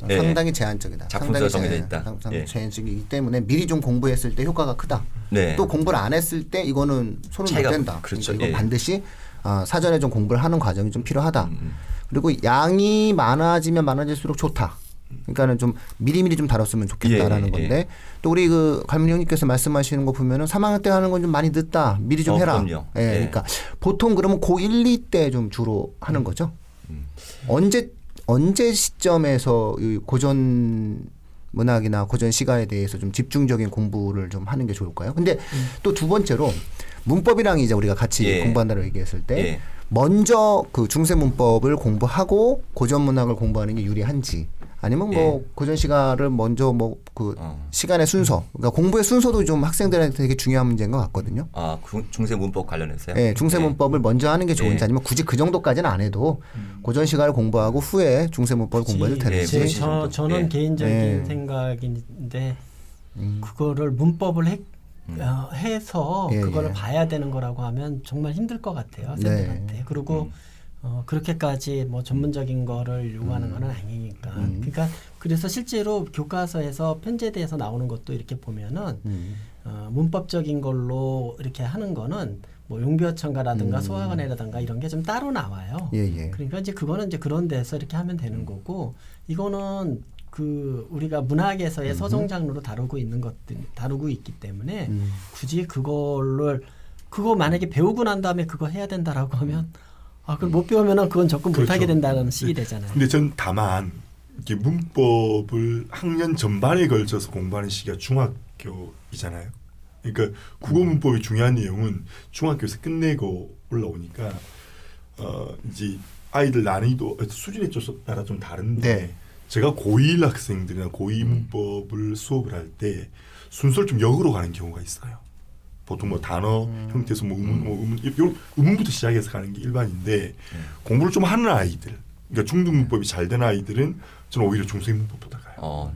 [SPEAKER 2] 네.
[SPEAKER 1] 상당히 제한적이다.
[SPEAKER 2] 작품수가 정해져 있다.
[SPEAKER 1] 상- 상당히
[SPEAKER 2] 예.
[SPEAKER 1] 제한적이기 때문에 미리 좀 공부했을 때 효과가 크다.
[SPEAKER 2] 네.
[SPEAKER 1] 또 공부를 안 했을 때 이거는 손을 못 댄다.
[SPEAKER 2] 그렇죠.
[SPEAKER 1] 그러니까 이거
[SPEAKER 2] 예.
[SPEAKER 1] 반드시 아, 사전에 좀 공부를 하는 과정이 좀 필요하다.
[SPEAKER 2] 음.
[SPEAKER 1] 그리고 양이 많아지면 많아질수록 좋다. 그러니까는 좀 미리미리 좀 다뤘으면 좋겠다라는
[SPEAKER 2] 예, 예.
[SPEAKER 1] 건데 또 우리 그 갈문 형님께서 말씀하시는 거 보면은 3학년 때 하는 건 좀 많이 늦다. 미리 좀
[SPEAKER 2] 어,
[SPEAKER 1] 해라.
[SPEAKER 2] 그럼요.
[SPEAKER 1] 예,
[SPEAKER 2] 예.
[SPEAKER 1] 그러니까 보통 그러면 고 1, 2 때 좀 주로 하는 거죠.
[SPEAKER 2] 음.
[SPEAKER 1] 언제 언제 시점에서 이 고전 문학이나 고전 시가에 대해서 좀 집중적인 공부를 좀 하는 게 좋을까요? 근데 또두 번째로 문법이랑 이제 우리가 같이
[SPEAKER 2] 예.
[SPEAKER 1] 공부한다고 얘기했을 때
[SPEAKER 2] 예.
[SPEAKER 1] 먼저 그 중세 문법을 공부하고 고전 문학을 공부하는 게 유리한지 아니면 뭐 고전 시가를 먼저 뭐그
[SPEAKER 2] 예. 어.
[SPEAKER 1] 시간의 순서 그러니까 공부의 순서도 좀 학생들한테 되게 중요한 문제인 것 같거든요.
[SPEAKER 2] 아 중- 중세 문법 관련해서요?
[SPEAKER 1] 예, 중세
[SPEAKER 2] 네.
[SPEAKER 1] 문법을 먼저 하는 게 좋은지
[SPEAKER 2] 예.
[SPEAKER 1] 아니면 굳이 그 정도까지는 안 해도 고전 시가를 공부하고 후에 중세 문법을 공부해도 되는지.
[SPEAKER 2] 네,
[SPEAKER 5] 제,
[SPEAKER 2] 굳이
[SPEAKER 5] 저,
[SPEAKER 2] 정도.
[SPEAKER 5] 저는
[SPEAKER 2] 예.
[SPEAKER 5] 개인적인
[SPEAKER 1] 예.
[SPEAKER 5] 생각인데
[SPEAKER 1] 음.
[SPEAKER 5] 그거를 문법을 해, 어, 해서
[SPEAKER 1] 예,
[SPEAKER 5] 그거를
[SPEAKER 1] 예.
[SPEAKER 5] 봐야 되는 거라고 하면 정말 힘들 것 같아요
[SPEAKER 1] 네.
[SPEAKER 5] 학생들한테 그리고 어, 그렇게까지 뭐 전문적인 거를 요구하는
[SPEAKER 1] 음.
[SPEAKER 5] 거는 아니니까 그러니까 그래서 실제로 교과서에서 편제돼서 나오는 것도 이렇게 보면은
[SPEAKER 1] 음.
[SPEAKER 5] 어, 문법적인 걸로 이렇게 하는 거는 뭐 용비어천가라든가 소화관이라든가 이런 게 좀 따로 나와요.
[SPEAKER 1] 음. 예, 예.
[SPEAKER 5] 그러니까 이제 그거는 이제 그런 데서 이렇게 하면 되는 거고 이거는 그 우리가 문학에서의 서정 장르로 다루고 있는 것들 다루고 있기 때문에
[SPEAKER 1] 음.
[SPEAKER 5] 굳이 그거를 그거 만약에 배우고 난 다음에 그거 해야 된다라고 하면 아 그걸 못 배우면은 그건 접근 못 하게
[SPEAKER 4] 그렇죠.
[SPEAKER 5] 된다는 식이 되잖아요.
[SPEAKER 4] 근데 전 다만 이렇게 문법을 학년 전반에 걸쳐서 공부하는 시기가 중학교이잖아요. 그러니까 국어 문법의 중요한 내용은 중학교에서 끝내고 올라오니까 어 이제 아이들 난이도 수준에 따라 좀 다른데
[SPEAKER 1] 네.
[SPEAKER 4] 제가 고1 학생들이나 고2 문법을 수업을 할 때 순서를 좀 역으로 가는 경우가 있어요. 보통 뭐 단어 형태에서 뭐 음문, 뭐 음문, 요 음문부터 시작해서 가는 게 일반인데 공부를 좀 하는 아이들, 그러니까 중등 문법이 잘 된 아이들은 저는 오히려 중세 문법보다 가요.
[SPEAKER 2] 어,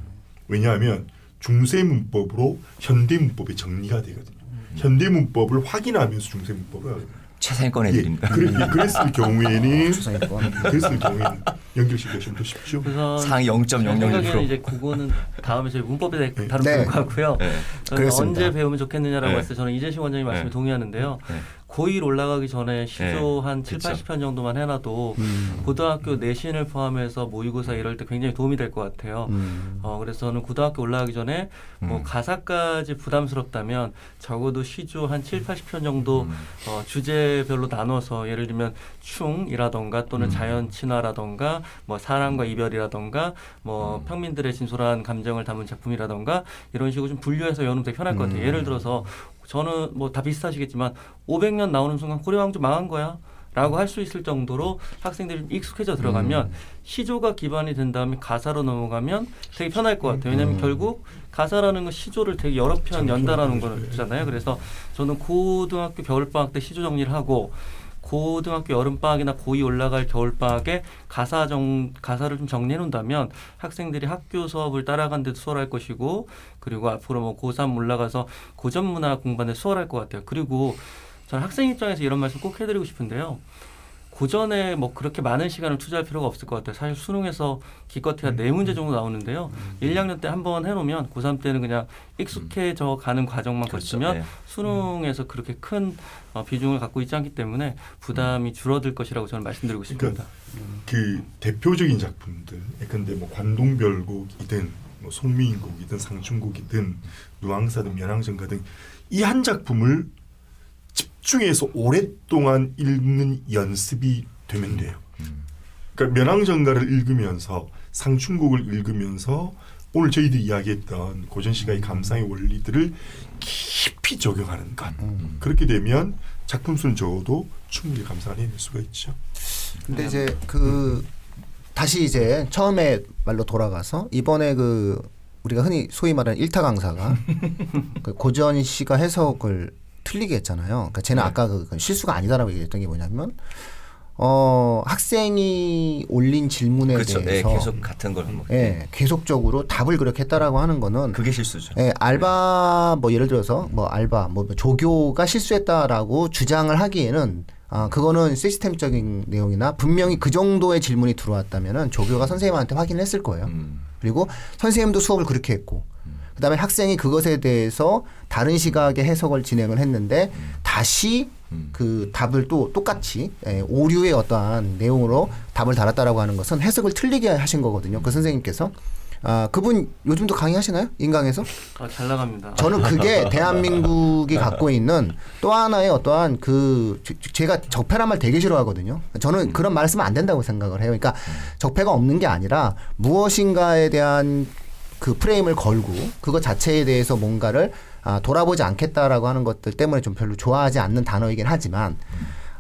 [SPEAKER 4] 왜냐하면 중세 문법으로 현대 문법이 정리가 되거든요. 현대 문법을 확인하면서 중세 문법을.
[SPEAKER 2] 최상위 꺼내드립니다.
[SPEAKER 4] 예, 그래, 예, 그랬을 경우에는
[SPEAKER 1] 추상위권.
[SPEAKER 4] 그랬을 경우에는 연결시키기가 좀더 쉽죠.
[SPEAKER 2] 상위 0.001%.
[SPEAKER 3] 생각에는 이제 그거는 다음에 저희 문법에 대해
[SPEAKER 4] 네.
[SPEAKER 3] 다루도록
[SPEAKER 1] 네.
[SPEAKER 3] 하고요.
[SPEAKER 2] 네.
[SPEAKER 1] 그렇습니다.
[SPEAKER 3] 언제 배우면 좋겠느냐라고
[SPEAKER 2] 네.
[SPEAKER 3] 했을 때 저는 이재식 원장님 말씀에
[SPEAKER 2] 네.
[SPEAKER 3] 동의하는데요.
[SPEAKER 2] 네.
[SPEAKER 3] 고1 올라가기 전에 시조
[SPEAKER 2] 네.
[SPEAKER 3] 한 7,
[SPEAKER 2] 그쵸.
[SPEAKER 3] 80편 정도만 해놔도
[SPEAKER 1] 음.
[SPEAKER 3] 고등학교 내신을 포함해서 모의고사 이럴 때 굉장히 도움이 될 것 같아요.
[SPEAKER 1] 음.
[SPEAKER 3] 어, 그래서 저는 고등학교 올라가기 전에 뭐
[SPEAKER 2] 음.
[SPEAKER 3] 가사까지 부담스럽다면 적어도 시조 한 7, 80편 정도
[SPEAKER 2] 음.
[SPEAKER 3] 어, 주제별로 나눠서 예를 들면 충이라던가 또는
[SPEAKER 2] 음.
[SPEAKER 3] 자연 친화라던가 뭐 사랑과 이별이라던가 뭐
[SPEAKER 2] 음.
[SPEAKER 3] 평민들의 진솔한 감정을 담은 작품이라던가 이런 식으로 좀 분류해서 외우면 되게 편할 것 같아요.
[SPEAKER 1] 음.
[SPEAKER 3] 예를 들어서 저는 뭐 다 비슷하시겠지만 500년 나오는 순간 고려 왕조 망한 거야. 라고 할 수 있을 정도로 학생들이 좀 익숙해져 들어가면
[SPEAKER 1] 음.
[SPEAKER 3] 시조가 기반이 된 다음에 가사로 넘어가면 되게 편할 것 같아요. 왜냐하면
[SPEAKER 1] 음.
[SPEAKER 3] 결국 가사라는 건 시조를 되게 여러 편 연달아는 거잖아요. 그래서 저는 고등학교 겨울방학 때 시조 정리를 하고 고등학교 여름방학이나 고2 올라갈 겨울방학에 가사 정 가사를 좀 정리해 놓는다면 학생들이 학교 수업을 따라간 데도 수월할 것이고 그리고 앞으로 뭐 고3 올라가서 고전 문화 공부하는 데 수월할 것 같아요. 그리고 저는 학생 입장에서 이런 말씀 꼭 해드리고 싶은데요. 고전에 뭐 그렇게 많은 시간을 투자할 필요가 없을 것 같아요. 사실 수능에서 기껏해야 네 문제 정도 나오는데요. 일 1, 2학년 때 한 번 해놓으면 고3 때는 그냥 익숙해져 가는 과정만
[SPEAKER 2] 그렇죠.
[SPEAKER 3] 거치면
[SPEAKER 2] 네.
[SPEAKER 3] 수능에서 그렇게 큰 어, 비중을 갖고 있지 않기 때문에 부담이 줄어들 것이라고 저는 말씀드리고 싶습니다.
[SPEAKER 4] 그 대표적인 작품들, 예컨대 뭐 관동별곡이든 뭐 송미인곡이든 상춘곡이든 누앙사든 면왕전가 등이한 작품을 집중해서 오랫동안 읽는 연습이 되면 돼요. 그러니까 면왕전가를 읽으면서 상춘곡을 읽으면서 오늘 저희들이 이야기했던 고전 시가의 감상의 원리들을 깊이 적용하는 것. 그렇게 되면 작품 수는 적어도 충분히 감상을 해낼 수가 있죠.
[SPEAKER 1] 근데 이제 그 다시 이제 처음에 말로 돌아가서 이번에 그 우리가 흔히 소위 말하는 일타 강사가 그 고전 시가 해석을 틀리게 했잖아요. 그러니까 쟤는
[SPEAKER 2] 네.
[SPEAKER 1] 아까 그 실수가 아니다라고 얘기했던 게 뭐냐면 어 학생이 올린 질문에
[SPEAKER 2] 그렇죠. 네,
[SPEAKER 1] 대해서
[SPEAKER 2] 계속 같은 걸 뭐.
[SPEAKER 1] 예, 계속적으로 답을 그렇게 했다라고 하는 거는
[SPEAKER 2] 그게 실수죠.
[SPEAKER 1] 예, 알바 뭐 예를 들어서 뭐 알바 뭐 조교가 실수했다라고 주장을 하기에는 아 그거는 시스템적인 내용이나 분명히 그 정도의 질문이 들어왔다면은 조교가 선생님한테 확인했을 거예요.
[SPEAKER 2] 음.
[SPEAKER 1] 그리고 선생님도 수업을 그렇게 했고 그다음에 학생이 그것에 대해서 다른 시각의 해석을 진행을 했는데 다시
[SPEAKER 2] 음.
[SPEAKER 1] 그 답을 또 똑같이 예, 오류의 어떠한 내용으로 답을 달았다라고 하는 것은 해석을 틀리게 하신 거거든요. 그 선생님께서 아 그분 요즘도 강의하시나요? 인강에서?
[SPEAKER 3] 아, 잘 나갑니다.
[SPEAKER 1] 저는 그게 대한민국이 갖고 있는 또 하나의 어떠한 그 제- 제가 적폐란 말 되게 싫어하거든요. 저는 그런 말 쓰면 안 된다고 생각을 해요. 그러니까 적폐가 없는 게 아니라 무엇인가에 대한 그 프레임을 걸고 그것 자체에 대해서 뭔가를 아, 돌아보지 않겠다라고 하는 것들 때문에 좀 별로 좋아하지 않는 단어이긴 하지만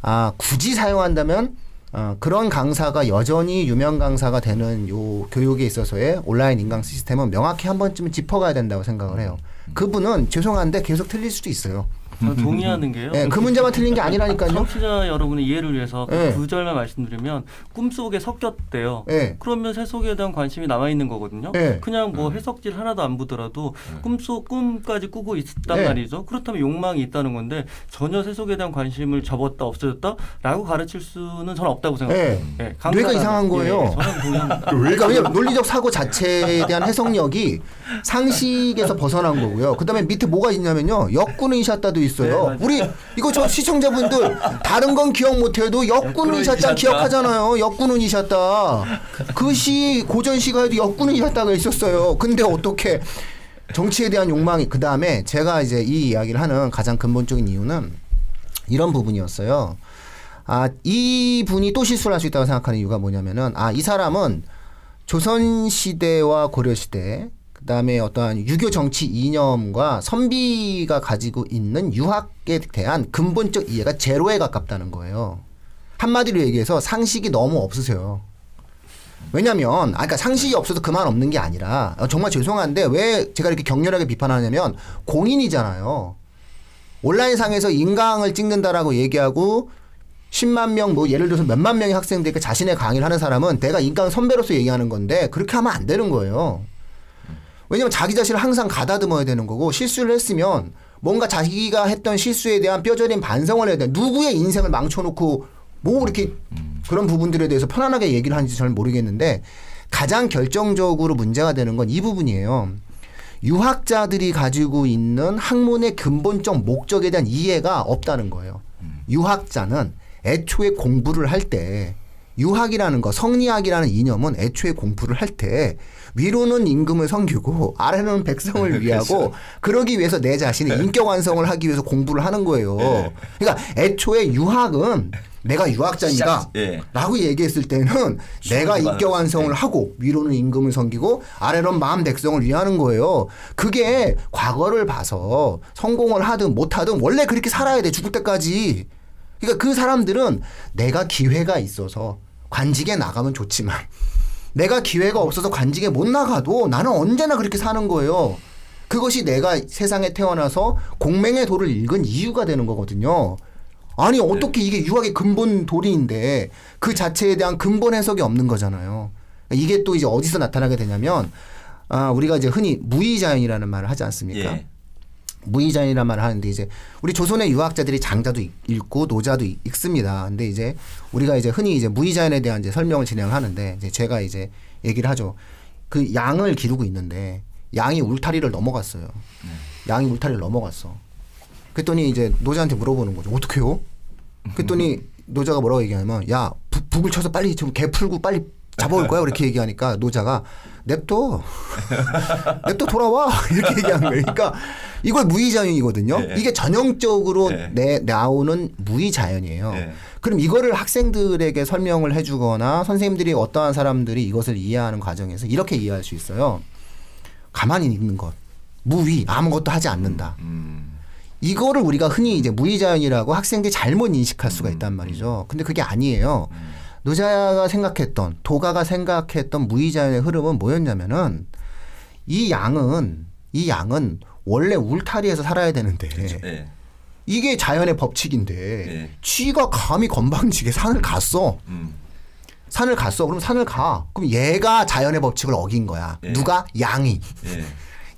[SPEAKER 1] 아, 굳이 사용한다면 어, 그런 강사가 여전히 유명 강사가 되는 요 교육에 있어서의 온라인 인강 시스템은 명확히 한 번쯤은 짚어가야 된다고 생각을 해요. 그분은 죄송한데 계속 틀릴 수도 있어요.
[SPEAKER 3] 저 동의하는 게요.
[SPEAKER 1] 예, 그 문제만 틀린 게 아니라니까요.
[SPEAKER 3] 청취자 여러분의 이해를 위해서 그
[SPEAKER 1] 예.
[SPEAKER 3] 구절만 말씀드리면 꿈속에 섞였대요.
[SPEAKER 1] 예.
[SPEAKER 3] 그러면 새속에 대한 관심이 남아 있는 거거든요.
[SPEAKER 1] 예.
[SPEAKER 3] 그냥 뭐 해석질 하나도 안 보더라도 꿈속 꿈까지 꾸고 있단
[SPEAKER 1] 예.
[SPEAKER 3] 말이죠. 그렇다면 욕망이 있다는 건데 전혀 새속에 대한 관심을 접었다 없어졌다라고 가르칠 수는 저는 없다고 생각해요.
[SPEAKER 1] 예.
[SPEAKER 3] 예, 강사라면-
[SPEAKER 1] 뇌가 이상한 거예요.
[SPEAKER 3] 예, 저는 동의합니다.
[SPEAKER 4] 왜
[SPEAKER 1] 그러니까 왜냐면 논리적 사고 자체에 대한 해석력이 상식에서 벗어난 거고요. 그다음에 밑에 뭐가 있냐면요. 역군 의샷다도 있어 요.
[SPEAKER 3] 네.
[SPEAKER 1] 우리 이거 저 시청자분들 다른 건 기억 못해도 역군
[SPEAKER 2] 역군
[SPEAKER 1] 의샷다
[SPEAKER 2] 의샷다.
[SPEAKER 1] 기억하잖아요. 역군 의샷다. 그 시 고전 시가에도 역군 의샷다가 있었어요. 근데 어떻게 정치에 대한 욕망이 그 다음에 제가 이제 이 이야기를 하는 가장 근본적인 이유는 이런 부분이었어요. 아, 이 분이 또 실수를 할 수 있다고 생각하는 이유가 뭐냐면은, 아, 이 사람은 조선시대와 고려시대, 그 다음에 어떠한 유교 정치 이념과 선비가 가지고 있는 유학에 대한 근본적 이해가 제로에 가깝다는 거예요. 한마디로 얘기해서 상식이 너무 없으세요. 왜냐면, 아, 그러니까 상식이 없어도 그만 없는 게 아니라, 어, 정말 죄송한데 왜 제가 이렇게 격렬하게 비판하냐면, 공인이잖아요. 온라인상에서 인강을 찍는다라고 얘기하고 10만 명, 뭐 예를 들어서 몇만 명의 학생들에게 자신의 강의를 하는 사람은 내가 인강 선배로서 얘기하는 건데 그렇게 하면 안 되는 거예요. 왜냐면 자기 자신을 항상 가다듬어야 되는 거고 실수를 했으면 뭔가 자기가 했던 실수에 대한 뼈저린 반성을 해야 돼. 누구의 인생을 망쳐놓고 뭐 이렇게 그런 부분들에 대해서 편안하게 얘기를 하는지 잘 모르겠는데 가장 결정적으로 문제가 되는 건 이 부분이에요. 유학자들이 가지고 있는 학문의 근본적 목적에 대한 이해가 없다는 거예요. 유학자는 애초에 공부를 할 때 유학이라는 거, 성리학이라는 이념은 애초에 공부를 할 때 위로는 임금을 섬기고 아래는 백성을 위하고 그러기 위해서 내 자신의 인격 완성을 하기 위해서 공부를 하는 거예요.
[SPEAKER 2] 네.
[SPEAKER 1] 그러니까 애초에 유학은 내가 유학자입니다.
[SPEAKER 2] 시작- 예.
[SPEAKER 1] 라고 얘기했을 때는 내가 인격 완성을
[SPEAKER 2] 네.
[SPEAKER 1] 하고 위로는 임금을 섬기고 아래로는 마음 백성을 위하는 거예요. 그게 과거를 봐서 성공을 하든 못하든 원래 그렇게 살아야 돼 죽을 때까지. 그러니까 그 사람들은 내가 기회가 있어서 관직에 나가면 좋지만 내가 기회가 없어서 관직에 못 나가도 나는 언제나 그렇게 사는 거예요. 그것이 내가 세상에 태어나서 공맹의 도를 읽은 이유가 되는 거거든요. 아니 어떻게 이게 유학의 근본 도리인데 그 자체에 대한 근본 해석이 없는 거잖아요. 이게 또 이제 어디서 나타나게 되냐면 아 우리가 이제 흔히 무의자연이라는 말을 하지 않습니까?
[SPEAKER 2] 예.
[SPEAKER 1] 무의자연이라는 말을 하는데 이제 우리 조선의 유학자들이 장자도 읽- 읽고 노자도 읽- 읽습니다. 근데 이제 우리가 이제 흔히 이제 무의자연에 대한 이제 설명을 진행하는데 이제 제가 이제 얘기를 하죠. 그 양을 기르고 있는데 양이 울타리를 넘어갔어요. 양이 울타리를 넘어갔어. 그랬더니 이제 노자한테 물어보는 거죠. 어떻게요? 그랬더니 노자가 뭐라고 얘기하냐면 야 북- 북을 쳐서 빨리 좀 개 풀고 빨리 잡아올 거야 이렇게 얘기하니까 노자가 냅둬 냅둬 돌아와 이렇게 얘기한 거예요. 그러니까 이걸 무의자연이거든요.
[SPEAKER 2] 네.
[SPEAKER 1] 이게 전형적으로
[SPEAKER 2] 네.
[SPEAKER 1] 내 나오는 무의자연이에요.
[SPEAKER 2] 네.
[SPEAKER 1] 그럼 이거를 학생들에게 설명을 해주거나 선생님들이 어떠한 사람들이 이것을 이해하는 과정에서 이렇게 이해할 수 있어요. 가만히 있는 것, 무위 아무것도 하지 않는다.
[SPEAKER 2] 음.
[SPEAKER 1] 이거를 우리가 흔히 이제 무의자연이라고 학생들이 잘못 인식할 수가 있단 말이죠. 근데 그게 아니에요. 노자가 생각했던 도가가 생각했던 무의자연의 흐름은 뭐였냐면은 이 양은 이 양은 원래 울타리에서 살아야 되는데
[SPEAKER 2] 예.
[SPEAKER 1] 이게 자연의 법칙인데
[SPEAKER 2] 예.
[SPEAKER 1] 쥐가 감히 건방지게 산을 갔어.
[SPEAKER 2] 음.
[SPEAKER 1] 산을 갔어. 그럼 산을 가. 그럼 얘가 자연의 법칙을 어긴 거야.
[SPEAKER 2] 예.
[SPEAKER 1] 누가? 양이.
[SPEAKER 2] 예.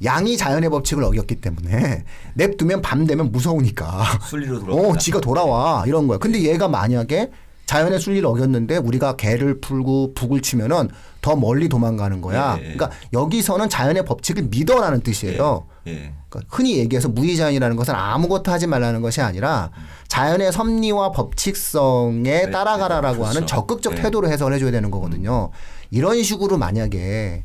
[SPEAKER 1] 양이 자연의 법칙을 어겼기 때문에 냅두면 밤 되면 무서우니까.
[SPEAKER 2] 순리로 돌아온다.
[SPEAKER 1] 어, 지가 돌아와 이런 거야. 근데 얘가 만약에 자연의 순리를 어겼는데 우리가 개를 풀고 북을 치면은 더 멀리 도망가는 거야.
[SPEAKER 2] 예, 예.
[SPEAKER 1] 그러니까 여기서는 자연의 법칙을 믿어라는 뜻이에요.
[SPEAKER 2] 예.
[SPEAKER 1] 그러니까 흔히 얘기해서 무의자연이라는 것은 아무것도 하지 말라는 것이 아니라 자연의 섭리와 법칙성에
[SPEAKER 2] 네,
[SPEAKER 1] 따라가라라고
[SPEAKER 2] 그렇죠.
[SPEAKER 1] 하는 적극적
[SPEAKER 2] 네.
[SPEAKER 1] 태도로 해석을 해줘야 되는 거거든요. 이런 식으로 만약에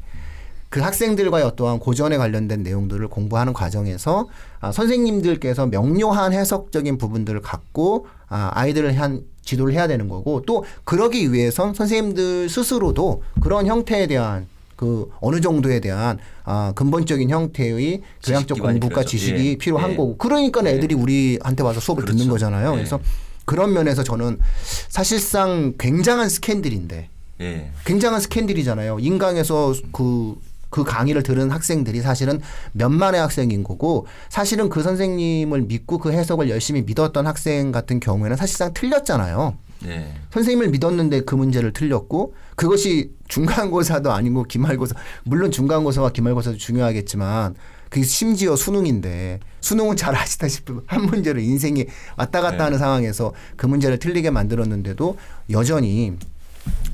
[SPEAKER 1] 그 학생들과의 어떠한 고전에 관련된 내용들을 공부하는 과정에서 아, 선생님들께서 명료한 해석적인 부분들을 갖고 아, 아이들을 한 지도를 해야 되는 거고 또 그러기 위해선 선생님들 스스로도 그런 형태에 대한 그 어느 정도에 대한 아, 근본적인 형태의 교양적
[SPEAKER 2] 필요하죠.
[SPEAKER 1] 지식이
[SPEAKER 2] 예.
[SPEAKER 1] 필요한
[SPEAKER 2] 예.
[SPEAKER 1] 거고 그러니까
[SPEAKER 2] 예.
[SPEAKER 1] 애들이 우리한테 와서 수업을 듣는
[SPEAKER 2] 그렇죠.
[SPEAKER 1] 거잖아요.
[SPEAKER 2] 예.
[SPEAKER 1] 그래서 그런 면에서 저는 사실상 굉장한 스캔들인데
[SPEAKER 2] 예.
[SPEAKER 1] 굉장한 스캔들이잖아요. 인강에서 그, 그 강의를 들은 학생들이 사실은 몇만의 학생인 거고 사실은 그 선생님을 믿고 그 해석을 열심히 믿었던 학생 같은 경우에는 사실상 틀렸잖아요.
[SPEAKER 2] 예.
[SPEAKER 1] 선생님을 믿었는데 그 문제를 틀렸고 그것이 중간고사도 아니고 기말고사 물론 중간고사와 기말고사도 중요하겠지만 그게 심지어 수능인데 수능은 잘 아시다시피 한 문제를 인생이 왔다 갔다
[SPEAKER 2] 네.
[SPEAKER 1] 하는 상황에서 그 문제를 틀리게 만들었는데도 여전히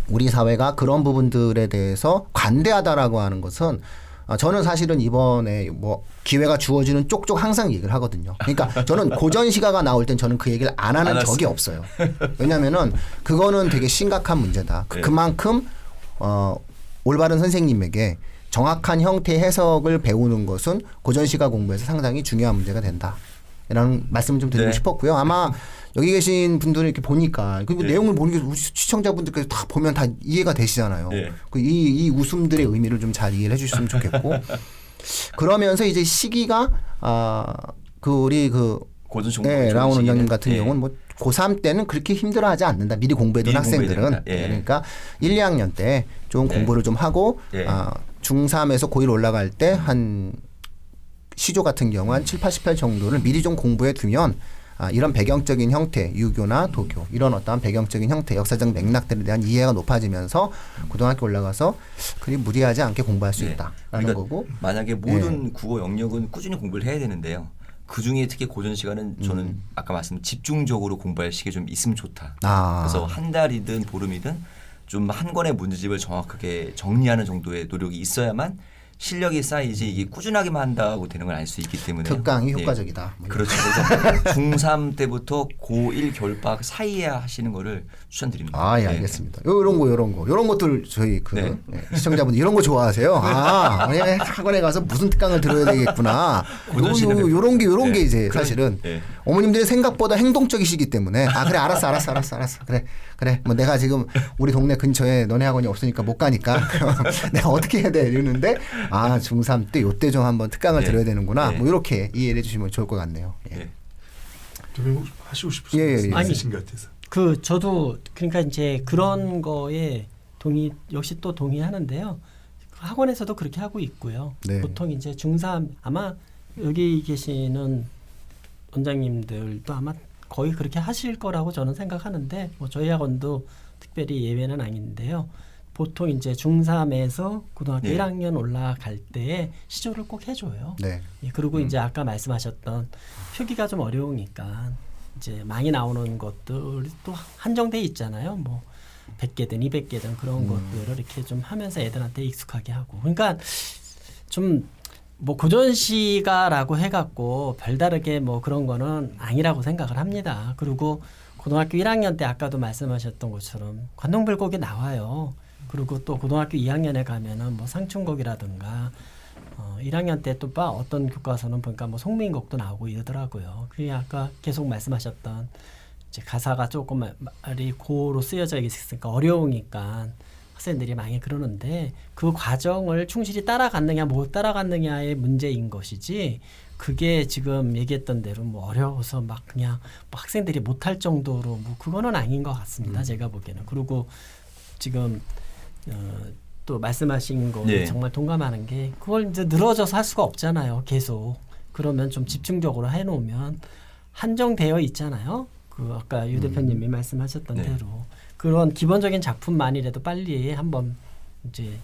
[SPEAKER 1] 우리 사회가 그런 부분들에 대해서 관대하다라고 하는 것은 아, 저는 사실은 이번에 뭐 기회가 주어지는 쪽쪽 항상 얘기를 하거든요. 그러니까 저는 고전 시가가 나올 땐 저는 그 얘기를 안 하는
[SPEAKER 2] 안
[SPEAKER 1] 적이. 없어요. 왜냐면은 그거는 되게 심각한 문제다. 그-
[SPEAKER 2] 네.
[SPEAKER 1] 그만큼 어 올바른 선생님에게 정확한 형태의 해석을 배우는 것은 고전 시가 공부에서 상당히 중요한 문제가 된다. 라는 말씀을 좀 드리고
[SPEAKER 2] 네.
[SPEAKER 1] 싶었고요. 아마 여기 계신 분들을 이렇게 보니까 그리고
[SPEAKER 2] 네.
[SPEAKER 1] 내용을 보는 게 시청자분들께서 다 보면 다 이해가 되시잖아요.
[SPEAKER 2] 네.
[SPEAKER 1] 그 이, 이 웃음들의 의미를 좀 잘 이해를 해주셨으면 좋겠고 그러면서 이제 시기가 아그 우리 그 네, 라운 원장님 같은
[SPEAKER 2] 예.
[SPEAKER 1] 경우는 뭐 고3 때는 그렇게 힘들어하지 않는다. 미리 공부해둔
[SPEAKER 2] 미리
[SPEAKER 1] 학생들은.
[SPEAKER 2] 예.
[SPEAKER 1] 그러니까 1, 2학년 때좀
[SPEAKER 2] 네.
[SPEAKER 1] 공부를 좀 하고
[SPEAKER 2] 예.
[SPEAKER 1] 아, 중3에서 고1 올라갈 때한 시조 같은 경우 한 7, 80편 정도를 미리 좀 공부해 두면 아, 이런 배경적인 형태, 유교나 도교 이런 어떠한 배경적인 형태, 역사적 맥락들에 대한 이해가 높아지면서 고등학교 올라가서 그리 무리하지 않게 공부할 수
[SPEAKER 2] 예.
[SPEAKER 1] 있다라는
[SPEAKER 2] 그러니까
[SPEAKER 1] 거고
[SPEAKER 2] 만약에 모든 국어 영역은 꾸준히 공부를 해야 되는데요. 그 중에 특히 고전 시간은 저는
[SPEAKER 1] 음.
[SPEAKER 2] 아까 말씀 집중적으로 공부할 시기 좀 있으면 좋다.
[SPEAKER 1] 아.
[SPEAKER 2] 그래서 한 달이든 보름이든 좀 한 권의 문제집을 정확하게 정리하는 정도의 노력이 있어야만 실력이 쌓이지 이게 꾸준하게만 한다고 되는 건 아닐 수 있기 때문에
[SPEAKER 1] 특강이
[SPEAKER 2] 예.
[SPEAKER 1] 효과적이다. 뭐 이런
[SPEAKER 2] 그렇죠. 그래서 중3 때부터 고1 겨울방학 사이에 하시는 거를 추천드립니다.
[SPEAKER 1] 아, 예,
[SPEAKER 2] 네.
[SPEAKER 1] 알겠습니다. 요, 요런 거, 요런 거. 요런 것들 저희 그
[SPEAKER 2] 네.
[SPEAKER 1] 예, 시청자분들 이런 거 좋아하세요. 아, 예, 학원에 가서 무슨 특강을 들어야 되겠구나. 요, 요, 요런 게, 요런 게
[SPEAKER 2] 네.
[SPEAKER 1] 이제
[SPEAKER 2] 그런-
[SPEAKER 1] 사실은
[SPEAKER 2] 네.
[SPEAKER 1] 어머님들이 생각보다 행동적이시기 때문에 아, 그래, 알았어, 알았어, 알았어, 알았어. 그래, 그래. 뭐 내가 지금 우리 동네 근처에 너네 학원이 없으니까 못 가니까 내가 어떻게 해야 돼? 이러는데 아, 중3 때 요때 좀 한번 특강을
[SPEAKER 2] 네.
[SPEAKER 1] 들어야 되는구나.
[SPEAKER 2] 네.
[SPEAKER 1] 뭐 이렇게 이해를 해 주시면 좋을 것 같네요. 예.
[SPEAKER 2] 예.
[SPEAKER 4] 좀 하시고 싶으신
[SPEAKER 1] 예, 예,
[SPEAKER 4] 말씀
[SPEAKER 1] 예.
[SPEAKER 4] 있으신 것 같아서.
[SPEAKER 5] 그 저도 그러니까 이제 그런 거에 동의 역시 또 동의하는데요. 그 학원에서도 그렇게 하고 있고요.
[SPEAKER 1] 네.
[SPEAKER 5] 보통 이제 중3 아마 여기 계시는 원장님들도 아마 거의 그렇게 하실 거라고 저는 생각하는데 뭐 저희 학원도 특별히 예외는 아닌데요. 보통 이제 중3에서 고등학교
[SPEAKER 2] 네.
[SPEAKER 5] 1학년 올라갈 때에 시조를 꼭 해줘요.
[SPEAKER 1] 네.
[SPEAKER 5] 예, 그리고 이제 아까 말씀하셨던 표기가 좀 어려우니까 이제 많이 나오는 것들이 또 한정돼 있잖아요. 뭐 100개든 200개든 그런 것들을 이렇게 좀 하면서 애들한테 익숙하게 하고. 그러니까 좀 뭐 고전 시가라고 해갖고 별다르게 뭐 그런 거는 아니라고 생각을 합니다. 그리고 고등학교 1학년 때 아까도 말씀하셨던 것처럼 관동불곡이 나와요. 그리고 또 고등학교 2학년에 가면은 뭐 상춘곡이라든가 어, 1학년 때 또 봐 어떤 교과서는 보니까 뭐 송민곡도 나오고 이러더라고요. 그게 아까 계속 말씀하셨던 이제 가사가 조금 말이 고로 쓰여져 있으니까 어려우니까 학생들이 많이 그러는데 그 과정을 충실히 따라갔느냐 못 따라갔느냐의 문제인 것이지 그게 지금 얘기했던 대로 뭐 어려워서 막 그냥 뭐 학생들이 못할 정도로 뭐 그거는 아닌 것 같습니다. 제가 보기에는 그리고 지금 어, 또 말씀하신 거
[SPEAKER 2] 네.
[SPEAKER 5] 정말 동감하는 게 그걸 이제 늘어져서 할 수가 없잖아요. 계속 그러면 좀 집중적으로 해놓으면 한정되어 있잖아요. 그 아까 유 대표님이 말씀하셨던
[SPEAKER 2] 네.
[SPEAKER 5] 대로 그런 기본적인 작품만이라도 빨리 한번 이제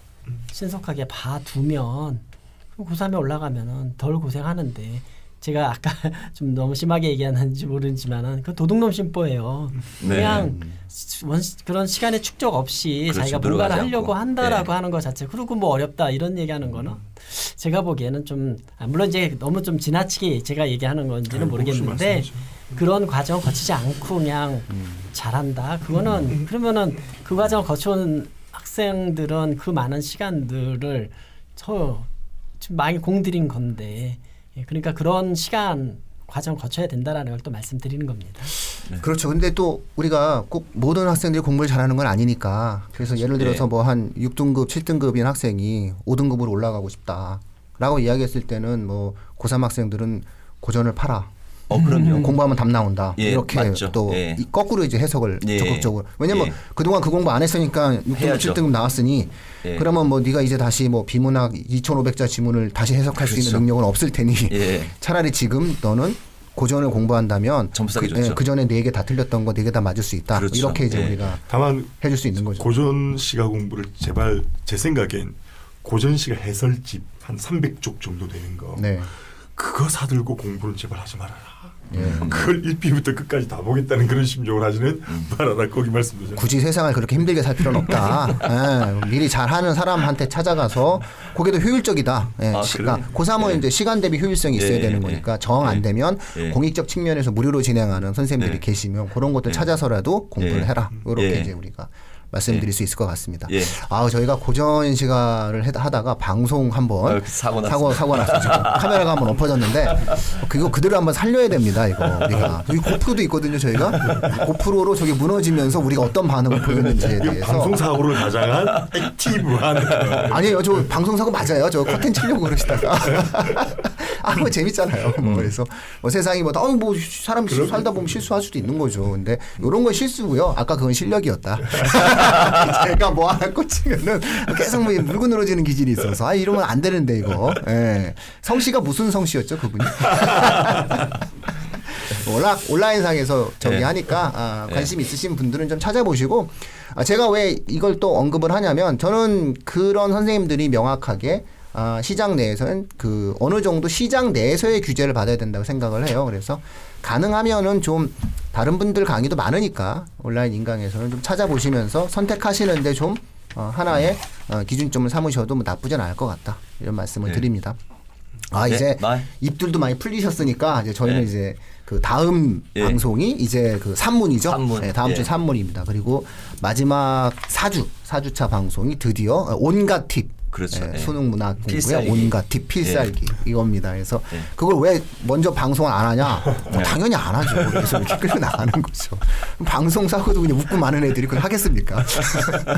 [SPEAKER 5] 신속하게 봐두면 고3에 올라가면은 덜 고생하는데 제가 아까 좀 너무 심하게 얘기하는지 모르지만은 그 도둑놈 심보예요.
[SPEAKER 2] 네.
[SPEAKER 5] 그냥 원, 그런 시간의 축적 없이
[SPEAKER 2] 그렇죠.
[SPEAKER 5] 자기가 뭔가를 하려고
[SPEAKER 2] 않고.
[SPEAKER 5] 한다라고
[SPEAKER 2] 네.
[SPEAKER 5] 하는 것 자체 그리고 뭐 어렵다 이런 얘기하는 거는 제가 보기에는 좀 아, 물론 이제 너무 좀 지나치게 제가 얘기하는 건지는
[SPEAKER 4] 아이고,
[SPEAKER 5] 모르겠는데
[SPEAKER 4] 혹시
[SPEAKER 5] 그런 과정 거치지 않고 그냥 잘한다 그거는 그러면은 그 과정을 거쳐온 학생들은 그 많은 시간들을 저 지금 많이 공들인 건데 예, 그러니까 그런 시간 과정 거쳐야 된다라는 걸 또 말씀드리는 겁니다.
[SPEAKER 1] 그렇죠. 근데 또 우리가 꼭 모든 학생들이 공부를 잘하는 건 아니니까. 그래서 예를 들어서
[SPEAKER 2] 네.
[SPEAKER 1] 뭐한 6등급, 7등급인 학생이 5등급으로 올라가고 싶다라고 이야기했을 때는 뭐 고3 학생들은 고전을 팔아.
[SPEAKER 2] 어 그럼요.
[SPEAKER 1] 공부하면 답 나온다.
[SPEAKER 2] 예,
[SPEAKER 1] 이렇게
[SPEAKER 2] 맞죠.
[SPEAKER 1] 또
[SPEAKER 2] 예.
[SPEAKER 1] 이 거꾸로 이제 해석을
[SPEAKER 2] 예.
[SPEAKER 1] 적극적으로. 왜냐면
[SPEAKER 2] 예.
[SPEAKER 1] 그동안 그 공부 안 했으니까 6등급,
[SPEAKER 2] 해야죠.
[SPEAKER 1] 7등급 나왔으니
[SPEAKER 2] 예.
[SPEAKER 1] 그러면 뭐 네가 이제 다시 뭐 비문학 2,500자 지문을 다시 해석할 수 있는
[SPEAKER 2] 그렇죠.
[SPEAKER 1] 능력은 없을 테니
[SPEAKER 2] 예.
[SPEAKER 1] 차라리 지금 너는 고전을 공부한다면 그,
[SPEAKER 2] 좋죠.
[SPEAKER 1] 그 전에 네 개 다 틀렸던 거 네 개 다 맞을 수 있다.
[SPEAKER 2] 그렇죠.
[SPEAKER 1] 이렇게 이제
[SPEAKER 2] 예.
[SPEAKER 1] 우리가
[SPEAKER 4] 다만
[SPEAKER 1] 해줄 수 있는 거죠.
[SPEAKER 4] 고전 시가 공부를 제발 제 생각엔 고전 시가 해설집 한 300쪽 정도 되는 거
[SPEAKER 1] 네.
[SPEAKER 4] 그거 사들고 공부는 제발 하지 말아라.
[SPEAKER 1] 예.
[SPEAKER 4] 그걸 1피부터 끝까지 다 보겠다는 그런 심정을 하지는 말아라. 거기 말씀드렸잖아요.
[SPEAKER 1] 굳이 세상을 그렇게 힘들게 살 필요는 없다. 예, 미리 잘하는 사람한테 찾아가서 그게 더 효율적이다. 예,
[SPEAKER 2] 아?
[SPEAKER 1] 그러니까 고3은
[SPEAKER 2] 예.
[SPEAKER 1] 이제 시간 대비 효율성이 있어야
[SPEAKER 2] 예,
[SPEAKER 1] 되는
[SPEAKER 2] 예,
[SPEAKER 1] 거니까
[SPEAKER 2] 예.
[SPEAKER 1] 정안
[SPEAKER 2] 예.
[SPEAKER 1] 되면
[SPEAKER 2] 예.
[SPEAKER 1] 공익적 측면에서 무료로 진행하는 선생님들이
[SPEAKER 2] 예.
[SPEAKER 1] 계시면 그런 것들
[SPEAKER 2] 예.
[SPEAKER 1] 찾아서라도 공부를
[SPEAKER 2] 예.
[SPEAKER 1] 해라. 이렇게
[SPEAKER 2] 예.
[SPEAKER 1] 이제 우리가 말씀드릴 수 있을 것 같습니다.
[SPEAKER 2] 예.
[SPEAKER 1] 아 저희가 고전 시간을 해- 하다가 방송 한번
[SPEAKER 2] 아, 사고 났어.
[SPEAKER 1] 사고 사고 났어 지금 카메라가 한번 엎어졌는데 그거 그대로 한번 살려야 됩니다 이거. 우리가. 여기 고프로도 있거든요 저희가. 고프로로 저기 무너지면서 우리가 어떤 반응을 보였는지에 대해서.
[SPEAKER 4] 방송 사고를 가장한 active한
[SPEAKER 1] 아니에요. 저 방송 사고 맞아요. 저 커튼 치려고 그러시다가. 아뭐 재밌잖아요. 뭐 그래서 뭐 세상이 뭐 너무 뭐 사람 시- 살다 보면 실수할 수도 있는 거죠. 근데 이런 건 실수고요. 아까 그건 실력이었다 제가 뭐 하나 꽂히면은 계속 뭐 물고 늘어지는 기질이 있어서 아 이러면 안 되는데 이거 예. 성씨가 무슨 성씨였죠 그분이 온라, 온라인상에서 저기
[SPEAKER 2] 네.
[SPEAKER 1] 하니까 아,
[SPEAKER 2] 네.
[SPEAKER 1] 관심 있으신 분들은 좀 찾아보시고 아, 제가 왜 이걸 또 언급을 하냐면 저는 그런 선생님들이 명확하게 아, 시장 내에서는 그 어느 정도 시장 내에서의 규제를 받아야 된다고 생각을 해요. 그래서 가능하면은 좀 다른 분들 강의도 많으니까 온라인 인강에서는 좀 찾아보시면서 선택하시는데 좀 어, 하나의 어, 기준점을 삼으셔도 뭐 나쁘진 않을 것 같다 이런 말씀을
[SPEAKER 2] 네.
[SPEAKER 1] 드립니다. 아
[SPEAKER 2] 네,
[SPEAKER 1] 이제
[SPEAKER 2] 말.
[SPEAKER 1] 입들도 많이 풀리셨으니까 이제 저희는
[SPEAKER 2] 네.
[SPEAKER 1] 이제 그 다음
[SPEAKER 2] 예.
[SPEAKER 1] 방송이 이제 그 산문이죠.
[SPEAKER 2] 산문.
[SPEAKER 1] 네, 다음
[SPEAKER 2] 예.
[SPEAKER 1] 주 산문입니다. 그리고 마지막 사주 사주차 방송이 드디어 온갖 팁.
[SPEAKER 2] 그렇죠.
[SPEAKER 1] 예,
[SPEAKER 2] 예.
[SPEAKER 1] 수능 문학 공부의. 온갖 팁 필살기 이겁니다. 그래서
[SPEAKER 2] 예.
[SPEAKER 1] 그걸 왜 먼저 방송을 안 하냐? 뭐 당연히 안 하죠. 그래서 이렇게 끌고 나가는 거죠. 방송 사고도 그냥 웃고 많은 애들이 그걸 하겠습니까?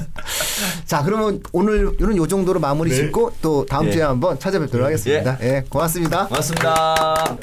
[SPEAKER 1] 자, 그러면 오늘은 요 정도로 마무리
[SPEAKER 4] 네.
[SPEAKER 1] 짓고 또 다음
[SPEAKER 2] 예.
[SPEAKER 1] 주에 한번 찾아뵙도록 하겠습니다. 예, 고맙습니다.
[SPEAKER 2] 고맙습니다.